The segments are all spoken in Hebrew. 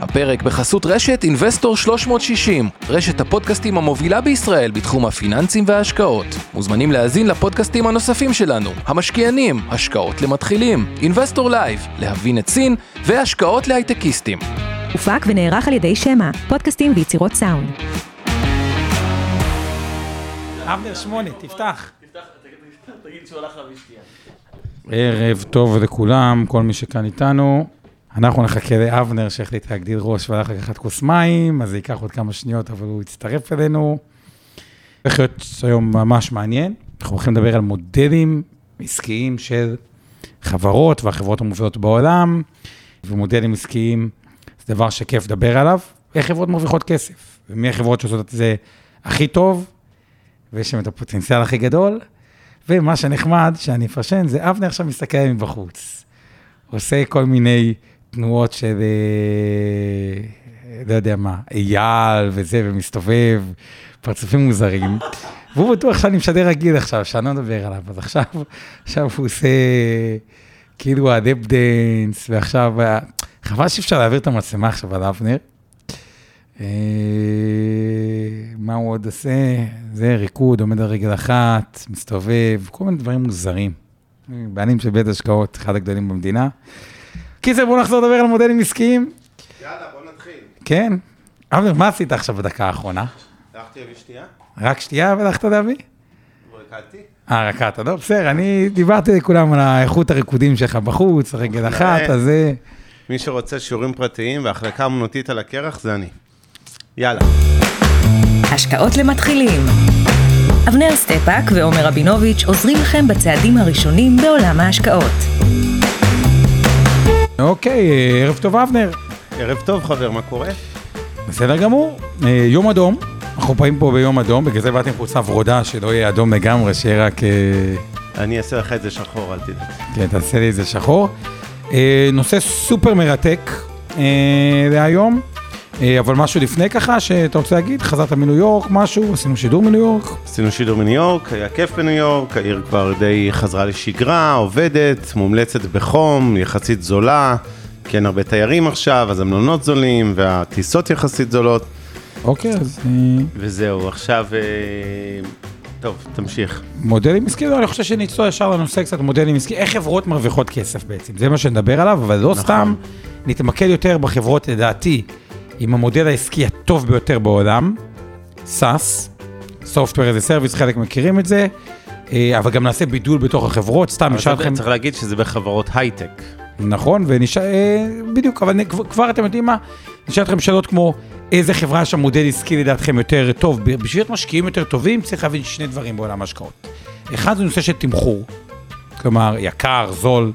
הפרק בחסות רשת אינבסטור 360, רשת הפודקאסטים המובילה בישראל בתחום הפיננסים וההשקעות. מוזמנים להאזין לפודקאסטים הנוספים שלנו, המשקיענים, השקעות למתחילים, אינבסטור לייב, להבין את סין, והשקעות להייטקיסטים. הופק ונערך על ידי שמע, פודקאסטים ויצירות סאונד. אבנר שמונה, תפתח. תגיד שהוא הלך להביא שתייה. ערב טוב לכולם, כל מי שכאן איתנו. אנחנו נחכה לאבנר שהחליט להגדיל ראש והלך לקחת כוס מים, אז זה ייקח עוד כמה שניות, אבל הוא יצטרף אלינו. הולך להיות היום ממש מעניין. אנחנו הולכים לדבר על מודלים עסקיים של חברות והחברות המובילות בעולם, ומודלים עסקיים זה דבר שכיף לדבר עליו. איך חברות מרוויחות כסף, ומי החברות שעושות את זה הכי טוב, ויש שם את הפוטנציאל הכי גדול. ומה שנחמד, שאני אפרשן, זה אבנר עכשיו מסתכל מבחוץ. עושה כל מיני תנועות של, אה, לא יודע מה, אייל וזה, ומסתובב, פרצופים מוזרים. והוא בטוח שאני משדר רגיל עכשיו, שאני לא מדבר עליו. אז עכשיו, עכשיו הוא עושה כאילו הדאב dance, ועכשיו, אה, חבל שאי אפשר להעביר את המצלמה עכשיו על אבנר. אה, מה הוא עוד עושה? זה ריקוד, עומד על רגל אחת, מסתובב, כל מיני דברים מוזרים. בעלים של בית השקעות, אחד הגדולים במדינה. קיצר, בואו נחזור לדבר על מודלים עסקיים. יאללה, בוא נתחיל. כן. אבנר, מה עשית עכשיו בדקה האחרונה? הלכתי להביא שתייה? רק שתייה והלכת להביא? רקדתי? אה, רקדת, לא, בסדר, אני דיברתי לכולם על האיכות הריקודים שלך בחוץ, רגל אחת. אז זה... מי שרוצה שיעורים פרטיים והחלקה אמנותית על הקרח זה אני. יאללה. השקעות למתחילים. אבנר סטפאק ועומר רבינוביץ' עוזרים לכם בצעדים הראשונים בעולם ההשקעות. אוקיי, ערב טוב, אבנר. ערב טוב, חבר, מה קורה? בסדר גמור. אה, יום אדום, אנחנו באים פה ביום אדום, בגלל זה באתי עם חולצה ורודה, שלא יהיה אדום לגמרי, שיהיה רק... אה, אני אעשה לך את זה שחור, אל תדאג. כן, תעשה לי את זה שחור. אה, נושא סופר מרתק להיום, אבל משהו לפני ככה, שאתה רוצה להגיד, חזרת מניו יורק, משהו, עשינו שידור מניו יורק. עשינו שידור מניו יורק, היה כיף בניו יורק, העיר כבר די חזרה לשגרה, עובדת, מומלצת בחום, יחסית זולה, כן הרבה תיירים עכשיו, אז המלונות זולים והטיסות יחסית זולות, אוקיי, אז אה, וזהו, עכשיו... אה, טוב, תמשיך. מודלים עסקיים, לא, אני חושב שנצלול ישר לנושא קצת מודלים עסקיים, איך חברות מרוויחות כסף בעצם, זה מה שנדבר עליו, אבל לא נכון. סתם, נתמקד יותר בחברות, לדעתי, עם המודל העסקי הטוב ביותר בעולם, SAS, Software as a Service, חלק מכירים את זה, אה, אבל גם נעשה בידול בתוך החברות, סתם זה- אתכם, צריך להגיד שזה בחברות הייטק. נכון, ונשאל, אה, בדיוק, אבל כבר- אתם יודעים מה, נשאל אתכם שאלות כמו, איזה חברה יש שם מודל עסקי לדעתכם יותר טוב, בשביל להיות משקיעים יותר טובים צריך להבין שני דברים בעולם ההשקעות. אחד זה נושא של תמחור, כלומר יקר, זול,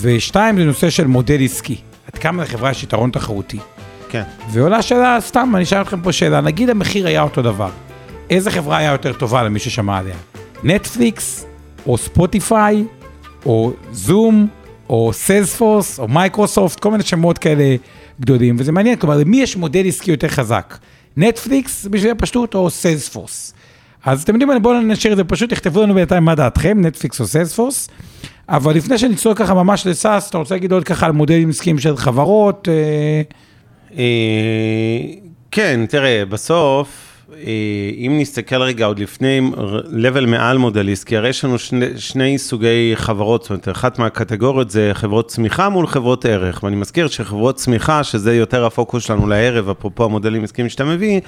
ושתיים זה נושא של מודל עסקי, עד כמה לחברה יש יתרון תחרותי. כן. ועולה שאלה, סתם, אני אשאל אתכם פה שאלה, נגיד המחיר היה אותו דבר, איזה חברה היה יותר טובה למי ששמע עליה? נטפליקס, או ספוטיפיי, או זום, או סיילספורס, או מייקרוסופט, כל מיני שמות כאלה גדולים, וזה מעניין, כלומר, למי יש מודל עסקי יותר חזק? נטפליקס, בשביל הפשטות, או סיילספורס? אז אתם יודעים מה, בואו נשאיר את זה פשוט, תכתבו לנו בינתיים מה דעתכם, נטפליקס או סיילספורס. אבל לפני שנצלול ככה ממש לסאס, אתה רוצה להגיד עוד ככה על מודלים עסקיים של חברות? אה, כן, תראה, בסוף, אה, אם נסתכל רגע עוד לפני level מעל מודל עסקי, הרי יש לנו שני, שני סוגי חברות, זאת אומרת, אחת מהקטגוריות זה חברות צמיחה מול חברות ערך, ואני מזכיר שחברות צמיחה, שזה יותר הפוקוס שלנו לערב, אפרופו המודלים עסקיים שאתה מביא,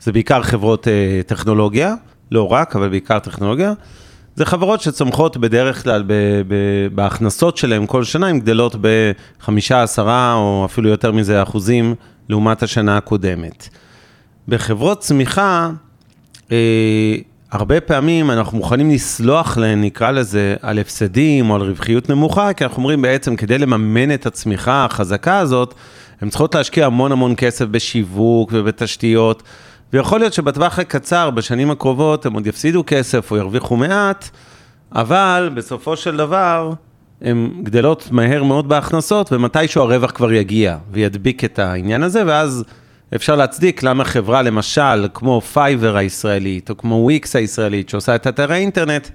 זה בעיקר חברות אה, טכנולוגיה, לא רק, אבל בעיקר טכנולוגיה. זה חברות שצומחות בדרך כלל ב, ב, בהכנסות שלהן כל שנה, הן גדלות בחמישה, עשרה או אפילו יותר מזה אחוזים לעומת השנה הקודמת. בחברות צמיחה, אה, הרבה פעמים אנחנו מוכנים לסלוח להן, נקרא לזה, על הפסדים או על רווחיות נמוכה, כי אנחנו אומרים בעצם, כדי לממן את הצמיחה החזקה הזאת, הן צריכות להשקיע המון המון כסף בשיווק ובתשתיות, ויכול להיות שבטווח הקצר, בשנים הקרובות, הם עוד יפסידו כסף או ירוויחו מעט, אבל בסופו של דבר, הן גדלות מהר מאוד בהכנסות, ומתישהו הרווח כבר יגיע וידביק את העניין הזה, ואז אפשר להצדיק למה חברה, למשל, כמו פייבר הישראלית, או כמו וויקס הישראלית, שעושה את אתרי האינטרנט,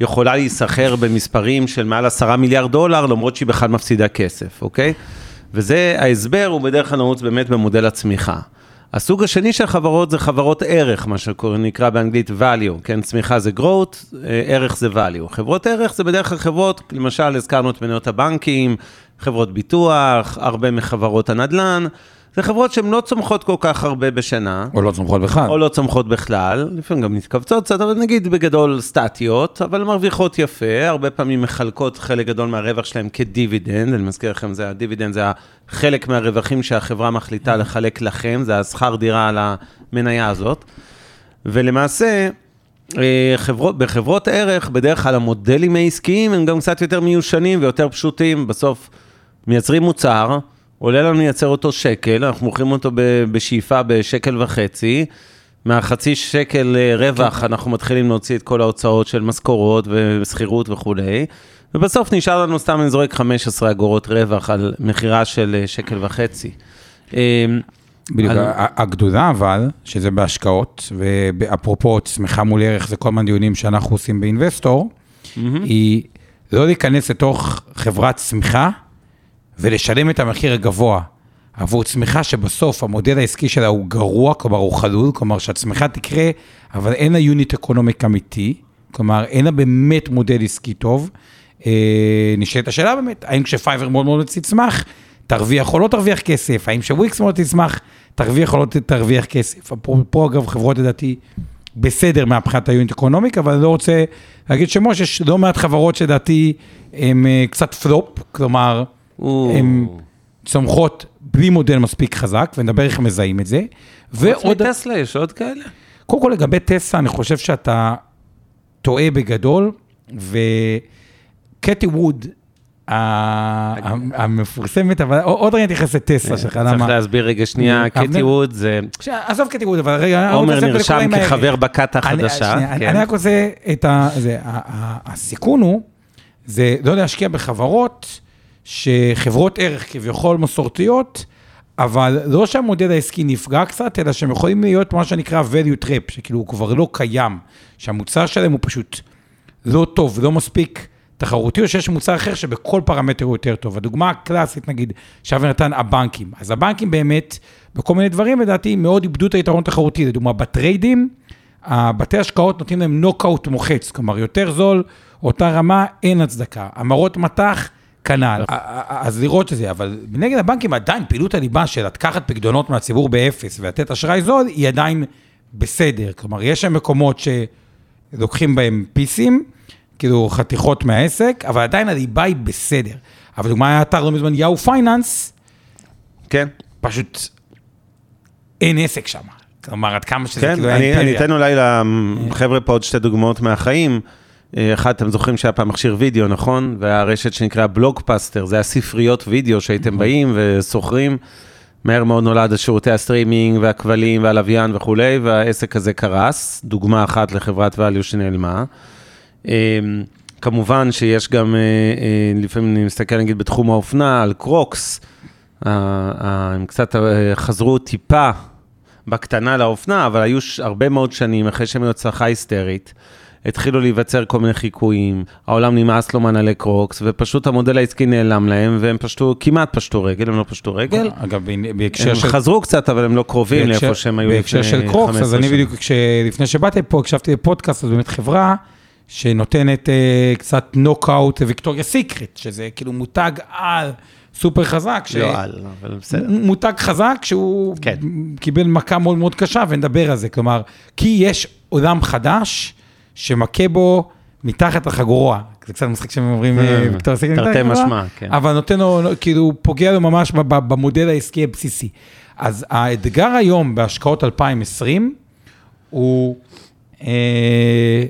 יכולה להיסחר במספרים של מעל עשרה מיליארד דולר, למרות שהיא בכלל מפסידה כסף, אוקיי? וזה, ההסבר הוא בדרך כלל נעוץ באמת במודל הצמיחה. הסוג השני של חברות זה חברות ערך, מה שנקרא באנגלית value, כן, צמיחה זה growth, אה, ערך זה value. חברות ערך זה בדרך כלל חברות, למשל הזכרנו את מניות הבנקים, חברות ביטוח, הרבה מחברות הנדל"ן. זה חברות שהן לא צומחות כל כך הרבה בשנה. או לא צומחות בכלל. או לא צומחות בכלל, לפעמים גם מתכווצות קצת, אבל נגיד בגדול סטטיות, אבל מרוויחות יפה, הרבה פעמים מחלקות חלק גדול מהרווח שלהם כדיבידנד, אני מזכיר לכם, זה הדיבידנד, זה חלק מהרווחים שהחברה מחליטה לחלק לכם, זה השכר דירה על המניה הזאת. ולמעשה, אה, חברות, בחברות ערך, בדרך כלל המודלים העסקיים הם גם קצת יותר מיושנים ויותר פשוטים, בסוף מייצרים מוצר, עולה לנו לייצר אותו שקל, אנחנו מוכרים אותו בשאיפה בשקל וחצי. מהחצי שקל אה, רווח כן. אנחנו מתחילים להוציא את כל ההוצאות של משכורות ושכירות וכולי, ובסוף נשאר לנו סתם, אני זורק 15 אגורות רווח על מכירה של אה, שקל וחצי. אמ, בדיוק, על... הגדולה אבל, שזה בהשקעות, ואפרופו צמיחה מול ערך, זה כל הזמן דיונים שאנחנו עושים באינבסטור, mm-hmm. היא לא להיכנס לתוך חברת צמיחה, ולשלם את המחיר הגבוה עבור צמיחה שבסוף המודל העסקי שלה הוא גרוע, כלומר הוא חלול, כלומר שהצמיחה תקרה, אבל אין לה יוניט אקונומיק אמיתי, כלומר אין לה באמת מודל עסקי טוב. אה, נשאלת השאלה באמת, האם כשפייבר מאוד מאוד תצמח, תרוויח או לא תרוויח כסף, האם שוויקס מאוד תצמח, תרוויח או לא תרוויח כסף. פה אגב חברות לדעתי בסדר מהבחינת ה unit economic, אבל אני לא רוצה להגיד שמות, יש לא מעט חברות שלדעתי הן אה, קצת פלופ, כלומר, הן צומחות בלי מודל מספיק חזק, ונדבר איך מזהים את זה. ועוד... טסלה יש עוד כאלה? קודם כל לגבי טסלה, אני חושב שאתה טועה בגדול, וקטי ווד, המפורסמת, אבל עוד רגע נתייחס לטסלה שלך, למה? צריך להסביר רגע שנייה, קטי ווד זה... עזוב קטי ווד, אבל רגע... עומר נרשם כחבר בכת החדשה. אני כן. רק עושה את ה... הסיכון הוא, זה לא להשקיע בחברות שחברות ערך כביכול מסורתיות, אבל לא שהמודל העסקי נפגע קצת, אלא שהם יכולים להיות מה שנקרא value trap, שכאילו הוא כבר לא קיים, שהמוצר שלהם הוא פשוט לא טוב, לא מספיק תחרותי, או שיש מוצר אחר שבכל פרמטר הוא יותר טוב. הדוגמה הקלאסית, נגיד, שאבי נתן, הבנקים. אז הבנקים באמת, בכל מיני דברים, לדעתי, מאוד איבדו את היתרון התחרותי. לדוגמה, בטריידים, בתי השקעות נותנים להם נוקאוט מוחץ, כלומר, יותר זול, אותה רמה, אין הצדקה. המרות מטח, כנ"ל. אז לראות את זה, אבל נגד הבנקים עדיין פעילות הליבה של לקחת פקדונות מהציבור באפס ולתת אשראי זול, היא עדיין בסדר. כלומר, יש שם מקומות שלוקחים בהם pieces, כאילו חתיכות מהעסק, אבל עדיין הליבה היא בסדר. אבל דוגמה היה אתר לא מזמן, Yahoo Finance, כן. פשוט אין עסק שם. כלומר, עד כמה שזה כן, כאילו היה אימפריה. אני אתן אולי לחבר'ה פה עוד שתי דוגמאות מהחיים. אה, אחד, אתם זוכרים שהיה פעם מכשיר וידאו, נכון? והיה רשת שנקרא בלוקבאסטר, זה היה ספריות וידאו שהייתם באים ושוכרים. מהר מאוד נולד השירותי הסטרימינג והכבלים והלוויין וכולי, והעסק הזה קרס, דוגמה אחת לחברת value שנעלמה. אה, כמובן שיש גם, אה, לפעמים אני מסתכל נגיד בתחום האופנה, על קרוקס, הם קצת חזרו טיפה בקטנה לאופנה, אבל היו הרבה מאוד שנים אחרי שהם היו הצלחה היסטרית. התחילו להיווצר כל מיני חיקויים, העולם נמאס לו מנעלי קרוקס, ופשוט המודל העסקי נעלם להם, והם פשטו, כמעט פשטו רגל, הם לא פשטו רגל. אגב, בהקשר של... הם חזרו קצת, אבל הם לא קרובים לאיפה שהם היו לפני 15 שנה. בהקשר של קרוקס, אז אני בדיוק, לפני שבאתי פה, הקשבתי לפודקאסט, אז באמת חברה שנותנת uh, קצת נוקאוט Victoria's Secret, שזה כאילו מותג על. סופר חזק. ש... לא על, אבל בסדר. מותג חזק שהוא כן. קיבל מכה מאוד מאוד קשה, ונדבר על זה. כלומר, כי יש עולם חדש שמכה בו מתחת לחגורה. זה קצת משחק שהם אומרים, אה, ויקטור סיגנל, תרתי משמע, כן. אבל נותן לו, כאילו, פוגע לו ממש במודל העסקי הבסיסי. אז האתגר היום בהשקעות 2020 הוא, אה,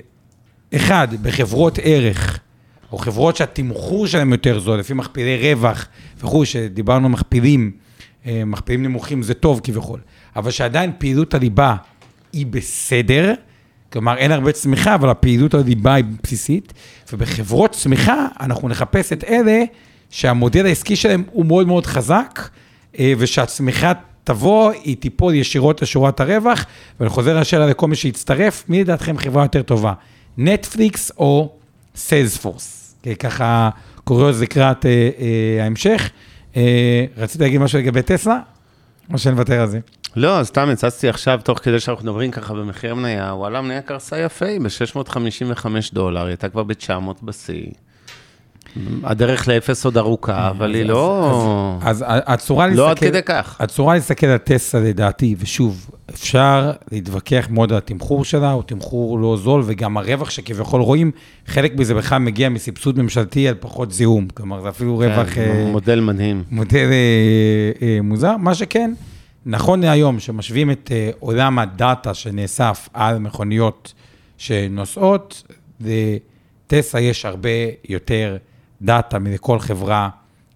אחד, בחברות ערך, או חברות שהתמחור שלהם יותר זול, לפי מכפילי רווח וכו', שדיברנו מכפילים, אה, מכפילים נמוכים זה טוב כביכול, אבל שעדיין פעילות הליבה היא בסדר, כלומר, אין הרבה צמיחה, אבל הפעילות הליבה היא בסיסית, ובחברות צמיחה אנחנו נחפש את אלה שהמודל העסקי שלהם הוא מאוד מאוד חזק, אה, ושהצמיחה תבוא, היא תיפול ישירות לשורת הרווח, ואני חוזר לשאלה לכל מי שיצטרף, מי לדעתכם חברה יותר טובה, נטפליקס או סיילספורס? ככה קוריוז לקראת אה, אה, ההמשך. רציתי להגיד משהו לגבי טסלה? או שנוותר על זה? לא, סתם הצצתי עכשיו, תוך כדי שאנחנו מדברים ככה במחיר המניה, וואלה, המניה קרסה יפה, היא ב-655 דולר, היא הייתה כבר ב-900 בשיא. הדרך לאפס עוד ארוכה, אבל היא לא... אז הצורה להסתכל... לא עד כדי כך. הצורה להסתכל על טסלה לדעתי, ושוב, אפשר להתווכח מאוד על התמחור שלה, הוא תמחור לא זול, וגם הרווח שכביכול רואים, חלק מזה בכלל מגיע מסבסוד ממשלתי על פחות זיהום. כלומר, זה אפילו רווח... כן, אה, מודל מדהים. מודל אה, אה, מוזר. מה שכן, נכון להיום, שמשווים את אה, עולם הדאטה שנאסף על מכוניות שנוסעות, לטסלה יש הרבה יותר דאטה מלכל חברה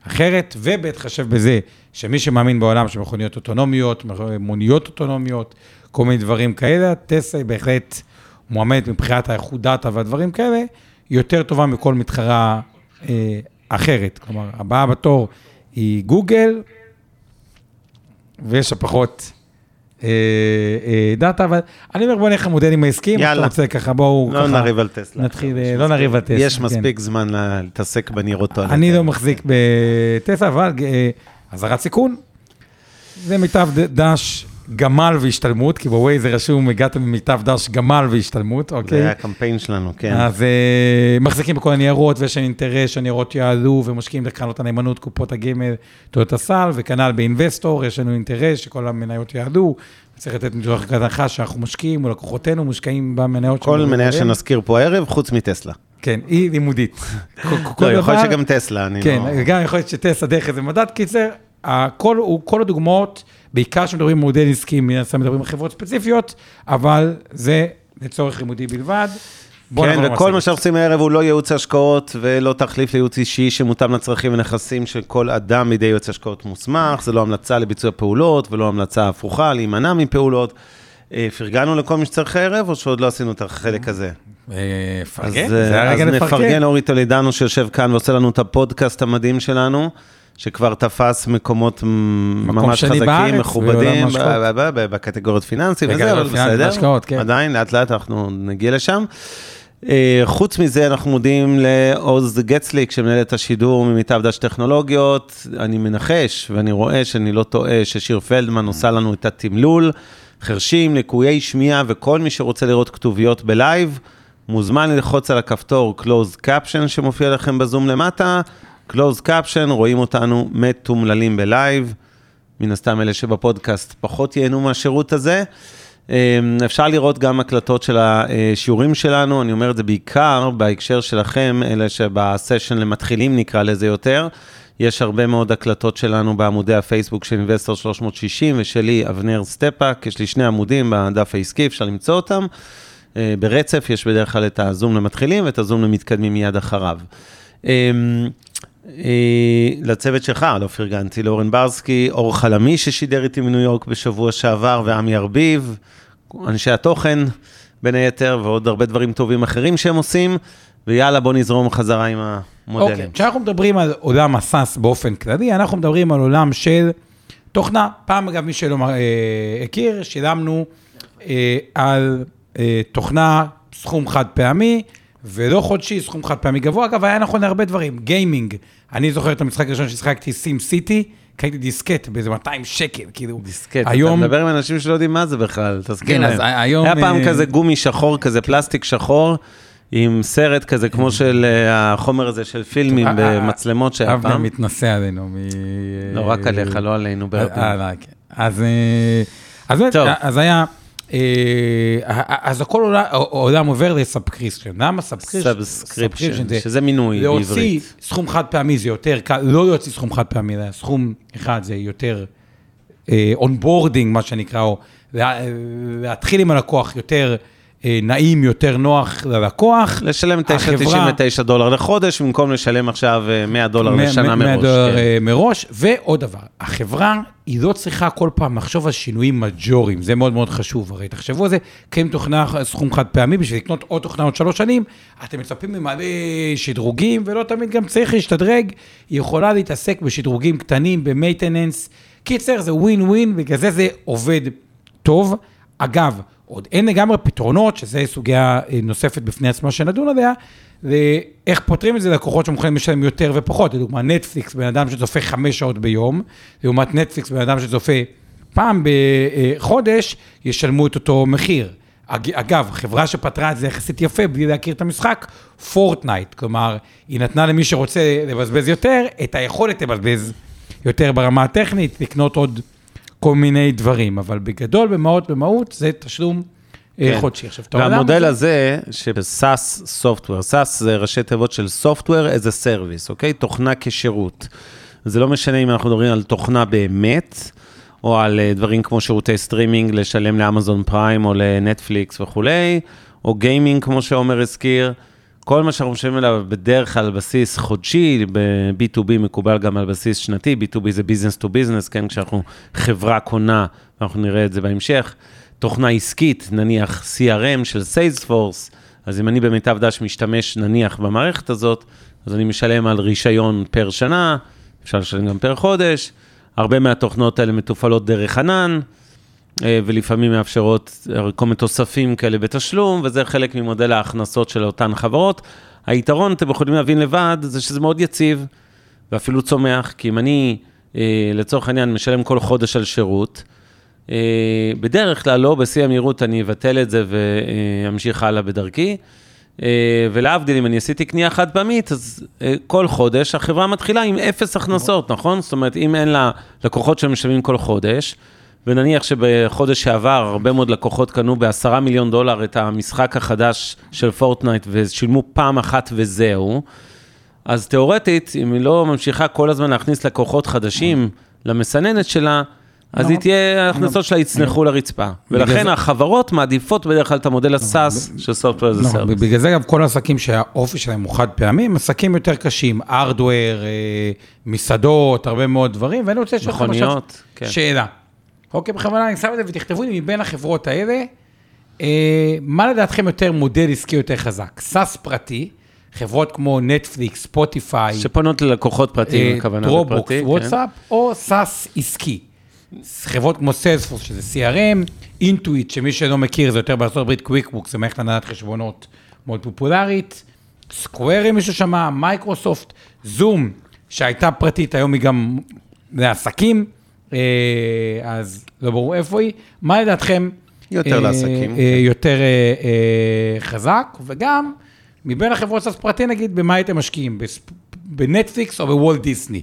אחרת, ובהתחשב בזה שמי שמאמין בעולם של מכוניות אוטונומיות, מוניות אוטונומיות, כל מיני דברים כאלה, טסלה היא בהחלט מועמדת מבחינת האיכות דאטה והדברים כאלה, יותר טובה מכל מתחרה אה, אחרת. כלומר, הבאה בתור היא גוגל, ויש פחות אה, אה, דאטה, אבל אני אומר, בוא נלך למודלים העסקיים, יאללה. אתה רוצה ככה, בואו לא ככה, נריב על טסלה. נתחיל, אה, לא מספיק- נריב על טסלה. יש כן. מספיק זמן לה- להתעסק בנראות טואלט. אני לא מחזיק בטסלה, אבל אה, אזהרת סיכון, זה מיטב דש גמל והשתלמות, כי בווייז זה רשום, הגעתם ממיטב דש גמל והשתלמות, זה היה אוקיי? הקמפיין שלנו, כן. אז אה, מחזיקים בכל הניירות, ויש להם אינטרס שהניירות יעלו, ומשקיעים בקרנות הנאמנות, קופות הגמל, תעודות הסל, וכנ"ל באינבסטור, יש לנו אינטרס שכל המניות יעלו. צריך לתת מתוך הנחה שאנחנו משקיעים, או לקוחותינו מושקעים במניות כל מניה. שנזכיר פה הערב, חוץ מטסלה. כן, היא לימודית. לא, יכול להיות שגם טסלה, אני כן, לא... גם יכול להיות שטסלה דרך איזה מדד. קיצר, הכל, הוא- כל הדוגמאות, בעיקר כשמדברים מודל עסקי, מן הסתם מדברים על חברות ספציפיות, אבל זה לצורך לימודי בלבד. כן, וכל מה למצגת. שאנחנו עושים הערב הוא לא ייעוץ השקעות ולא תחליף לייעוץ אישי שמותאם לצרכים ונכסים של כל אדם בידי יועץ השקעות מוסמך, זה לא המלצה לביצוע פעולות ולא המלצה הפוכה להימנע מפעולות. אה, פרגנו לכל מי שצריך הערב, או שעוד לא עשינו את החלק הזה? אה, אז, פרגן, אה, זה אז הרגע נפרגן לפרגן. לאורי טולדנו שיושב כאן ועושה לנו את הפודקאסט המדהים שלנו, שכבר תפס מקומות ממש חזקים, מכובדים, בקטגוריות פיננסים וזה, אבל בסדר. והשקעות, כן. עדיין, לאט לאט אנחנו נגיע לשם. אה, חוץ מזה, אנחנו מודים לעוז גצליק, שמנהל את השידור ממיטב דש טכנולוגיות. אני מנחש, ואני רואה שאני לא טועה, ששיר פלדמן עושה לנו את התמלול. חרשים, לקויי שמיעה וכל מי שרוצה לראות כתוביות בלייב, מוזמן ללחוץ על הכפתור closed caption שמופיע לכם בזום למטה. Closed caption, רואים אותנו מתומללים בלייב. מן הסתם אלה שבפודקאסט פחות ייהנו מהשירות הזה. אמ, אפשר לראות גם הקלטות של השיעורים שלנו, אני אומר את זה בעיקר בהקשר שלכם, אלה שבסשן למתחילים נקרא לזה יותר. יש הרבה מאוד הקלטות שלנו בעמודי הפייסבוק של אינבסטור 360 ושלי, אבנר סטפאק, יש לי שני עמודים בדף העסקי, אפשר למצוא אותם. אה, ברצף יש בדרך כלל את הזום למתחילים ואת הזום למתקדמים מיד אחריו. אה, לצוות שלך, לא פרגנתי, לאורן ברסקי, אור חלמי ששידר איתי מניו יורק בשבוע שעבר, ועמי ארביב, אנשי התוכן, בין היתר, ועוד הרבה דברים טובים אחרים שהם עושים, ויאללה, בוא נזרום חזרה עם המודלים. אוקיי, כשאנחנו מדברים על עולם הסאס באופן כללי, אנחנו מדברים על עולם של תוכנה. פעם, אגב, מי שלא אה, הכיר, שילמנו אה, על אה, תוכנה סכום חד פעמי, ולא חודשי, סכום חד פעמי גבוה. אגב, היה נכון להרבה דברים. גיימינג, אני זוכר את המשחק הראשון ששיחקתי, סים סיטי, קניתי דיסקט באיזה 200 שקל, כאילו. דיסקט, אתה היום, מדבר עם אנשים שלא יודעים מה זה בכלל, תזכיר כן, להם. אז היום, היה פעם אה, כזה גומי שחור, כזה פלסטיק שחור, עם סרט כזה, כמו של אה, החומר הזה של פילמים אה, במצלמות שהיה אבנר פעם. מתנשא עלינו. מ- לא, רק עליך, לא עלינו, לא, כן. אז, אז, טוב. אז היה, אז הכל עולם- העולם עובר ל subscription. למה? subscription, שזה מינוי להוציא בעברית. סכום חד פעמי זה יותר קל, לא להוציא סכום חד פעמי, אלא סכום אחד זה יותר onboarding, מה שנקרא, או לה- להתחיל עם הלקוח יותר אה, נעים, יותר נוח ללקוח. לשלם החברה- 9.99 דולר לחודש, במקום לשלם עכשיו אה, 100 דולר מאה- לשנה מראש. דולר כן. אה, מראש. ועוד דבר, החברה, היא לא צריכה כל פעם לחשוב על שינויים מג'וריים, זה מאוד מאוד חשוב. הרי תחשבו על זה, קיים תוכנה, סכום חד פעמי, בשביל לקנות עוד תוכנה עוד שלוש שנים, אתם מצפים ממלא שדרוגים, ולא תמיד גם צריך להשתדרג. היא יכולה להתעסק בשדרוגים קטנים, במייטננס. קיצר, זה ווין ווין, בגלל זה זה עובד טוב. אגב, עוד אין לגמרי פתרונות, שזה סוגיה אה, נוספת בפני עצמה שנדון עליה, ואיך פותרים את זה לקוחות שמוכנים לשלם יותר ופחות. לדוגמה, נטפליקס, בן אדם שצופה חמש שעות ביום, לעומת נטפליקס, בן אדם שצופה פעם בחודש, ישלמו את אותו מחיר. אגב, חברה שפתרה את זה יחסית יפה, בלי להכיר את המשחק, פורטנייט. כלומר, היא נתנה למי שרוצה לבזבז יותר, את היכולת לבזבז יותר ברמה הטכנית, לקנות עוד כל מיני דברים. אבל בגדול, במהות, במהות, זה תשלום אה, כן. חודשי. עכשיו, אתה והמודל הזה, שב SaaS software, SaaS זה ראשי תיבות של Software as a Service, אוקיי? תוכנה כשירות. זה לא משנה אם אנחנו מדברים על תוכנה באמת, או על אה, דברים כמו שירותי סטרימינג, לשלם לאמזון פריים או לנטפליקס וכולי, או גיימינג, כמו שעומר הזכיר. כל מה שאנחנו משלמים עליו בדרך כלל על בסיס חודשי, ב-B2B מקובל גם על בסיס שנתי, B2B זה business to business, כן, כשאנחנו חברה קונה, ואנחנו נראה את זה בהמשך. תוכנה עסקית, נניח CRM של Salesforce, אז אם אני במיטב דש משתמש נניח במערכת הזאת, אז אני משלם על רישיון פר שנה, אפשר לשלם גם פר חודש. הרבה מהתוכנות האלה מתופעלות דרך ענן, ולפעמים מאפשרות כל מיני תוספים כאלה בתשלום, וזה חלק ממודל ההכנסות של אותן חברות. היתרון, אתם יכולים להבין לבד, זה שזה מאוד יציב, ואפילו צומח, כי אם אני, אה, לצורך העניין, משלם כל חודש על שירות, אה, בדרך כלל לא, בשיא המהירות אני אבטל את זה ואמשיך הלאה בדרכי. אה, ולהבדיל, אם אני עשיתי קנייה חד פעמית, אז אה, כל חודש החברה מתחילה עם אפס הכנסות, נכון? זאת אומרת, אם אין לה לקוחות שמשלמים כל חודש, ונניח שבחודש שעבר הרבה מאוד לקוחות קנו בעשרה מיליון דולר את המשחק החדש של פורטנייט ושילמו פעם אחת וזהו, אז תיאורטית, אם היא לא ממשיכה כל הזמן להכניס לקוחות חדשים למסננת שלה, אז היא תהיה, ההכנסות שלה יצנחו לרצפה. ולכן החברות מעדיפות בדרך כלל את המודל הסאס של Software as a Service. בגלל זה גם כל העסקים שהאופי שלהם הוא חד פעמי, הם עסקים יותר קשים, ארדוור, אה, מסעדות, הרבה מאוד דברים, ואני רוצה לשאול מכוניות, כן. שאלה. אוקיי, בכוונה אני שם את זה ותכתבו לי מבין החברות האלה, אה, מה לדעתכם יותר מודל עסקי יותר חזק? סאס פרטי, חברות כמו נטפליקס, ספוטיפיי, שפונות ללקוחות פרטיים, הכוונה לפרטי, דרופבוקס, וואטסאפ, או SaaS עסקי. חברות כמו סיילספורס, שזה CRM, אינטואיט, שמי שלא מכיר, זה יותר בארצות הברית, QuickBooks, זה מערכת הנהלת חשבונות מאוד פופולרית, Square, אם מישהו שמע, מייקרוסופט, זום, שהייתה פרטית, היום היא גם לעסקים, אה, אז לא ברור איפה היא. מה לדעתכם? יותר לעסקים. אה. יותר אה, חזק, וגם מבין החברות SaaS פרטי, נגיד, במה הייתם משקיעים? בנטפליקס או בוולט דיסני?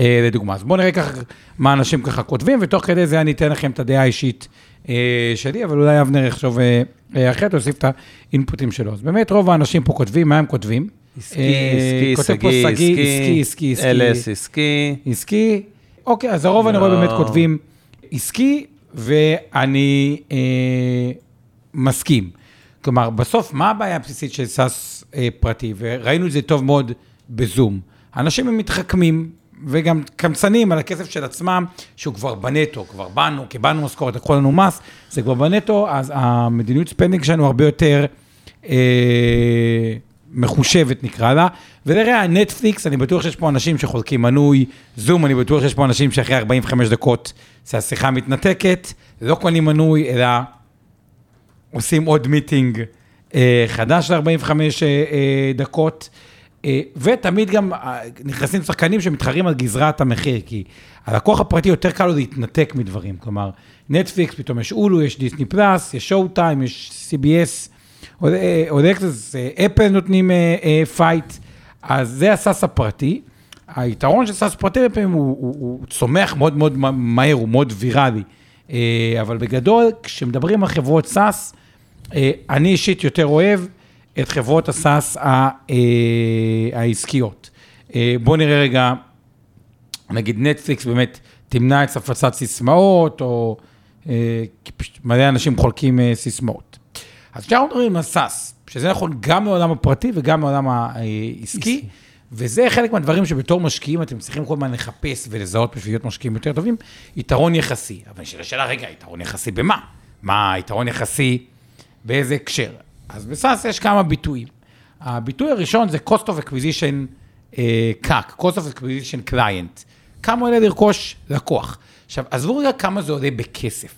אה, לדוגמה. אז בואו נראה ככה מה אנשים ככה כותבים, ותוך כדי זה אני אתן לכם את הדעה האישית אה, שלי, אבל אולי אבנר יחשוב אה, אחרת, יוסיף את האינפוטים שלו. אז באמת רוב האנשים פה כותבים, מה הם כותבים? עסקי, עסקי, שגיא, עסקי, עסקי, אלס, עסקי. עסקי. אוקיי, אז הרוב אני רואה באמת לא. כותבים עסקי, ואני אה, מסכים. כלומר, בסוף, מה הבעיה הבסיסית של SaaS אה, פרטי? וראינו את זה טוב מאוד בזום. אנשים הם מתחכמים, וגם קמצנים על הכסף של עצמם, שהוא כבר בנטו, כבר באנו, קיבלנו משכורת, לקחו לנו מס, זה כבר בנטו, אז המדיניות spending שלנו הרבה יותר אה, מחושבת, נקרא לה. ונראה, נטפליקס, אני בטוח שיש פה אנשים שחולקים מנוי, זום, אני בטוח שיש פה אנשים שאחרי 45 דקות שהשיחה מתנתקת, לא קונים מנוי, אלא עושים עוד meeting אה, חדש ל-45 אה, אה, דקות. אה, ותמיד גם אה, נכנסים שחקנים שמתחרים על גזרת המחיר, כי הלקוח הפרטי יותר קל לו להתנתק מדברים. כלומר, נטפליקס, פתאום יש אולו, יש דיסני פלאס, יש Showtime, יש CBS, עוד אקסס, אפל נותנים fight, אז זה ה SaaS הפרטי. היתרון של SaaS פרטי לפעמים הוא, הוא, הוא צומח מאוד מאוד מהר, הוא מאוד ויראלי. אה, אבל בגדול, כשמדברים על חברות SaaS, אני אישית יותר אוהב את חברות ה SaaS אה, העסקיות. אה, בואו נראה רגע, נגיד נטפליקס באמת תמנע את הפצת סיסמאות, או אה, מלא אנשים חולקים סיסמאות. אז כשאנחנו מדברים על SaaS, שזה נכון גם לעולם הפרטי וגם לעולם העסקי, וזה חלק מהדברים שבתור משקיעים אתם צריכים כל הזמן לחפש ולזהות בשביל להיות משקיעים יותר טובים, יתרון יחסי. אבל נשאלה שאלה, רגע, יתרון יחסי במה? מה היתרון יחסי באיזה הקשר? אז בסאס יש כמה ביטויים. הביטוי הראשון זה cost of acquisition uh, CAC, cost of acquisition client. כמה עולה לרכוש לקוח. עכשיו, עזבו רגע כמה זה עולה בכסף.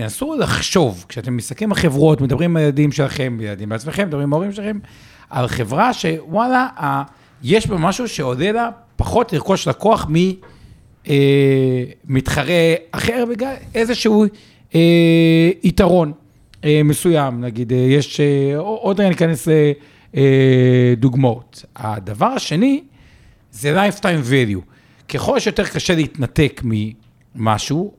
תנסו לחשוב, כשאתם מסתכלים על חברות, מדברים עם הילדים שלכם, ילדים בעצמכם, מדברים עם ההורים שלכם, על חברה שוואלה, ה- יש בה משהו שעולה לה פחות לרכוש לקוח ממתחרה אחר, בגלל איזשהו אה, יתרון אה, מסוים, נגיד, אה, יש, אה, עוד רגע ניכנס לדוגמאות. הדבר השני, זה lifetime value. ככל שיותר קשה להתנתק ממשהו,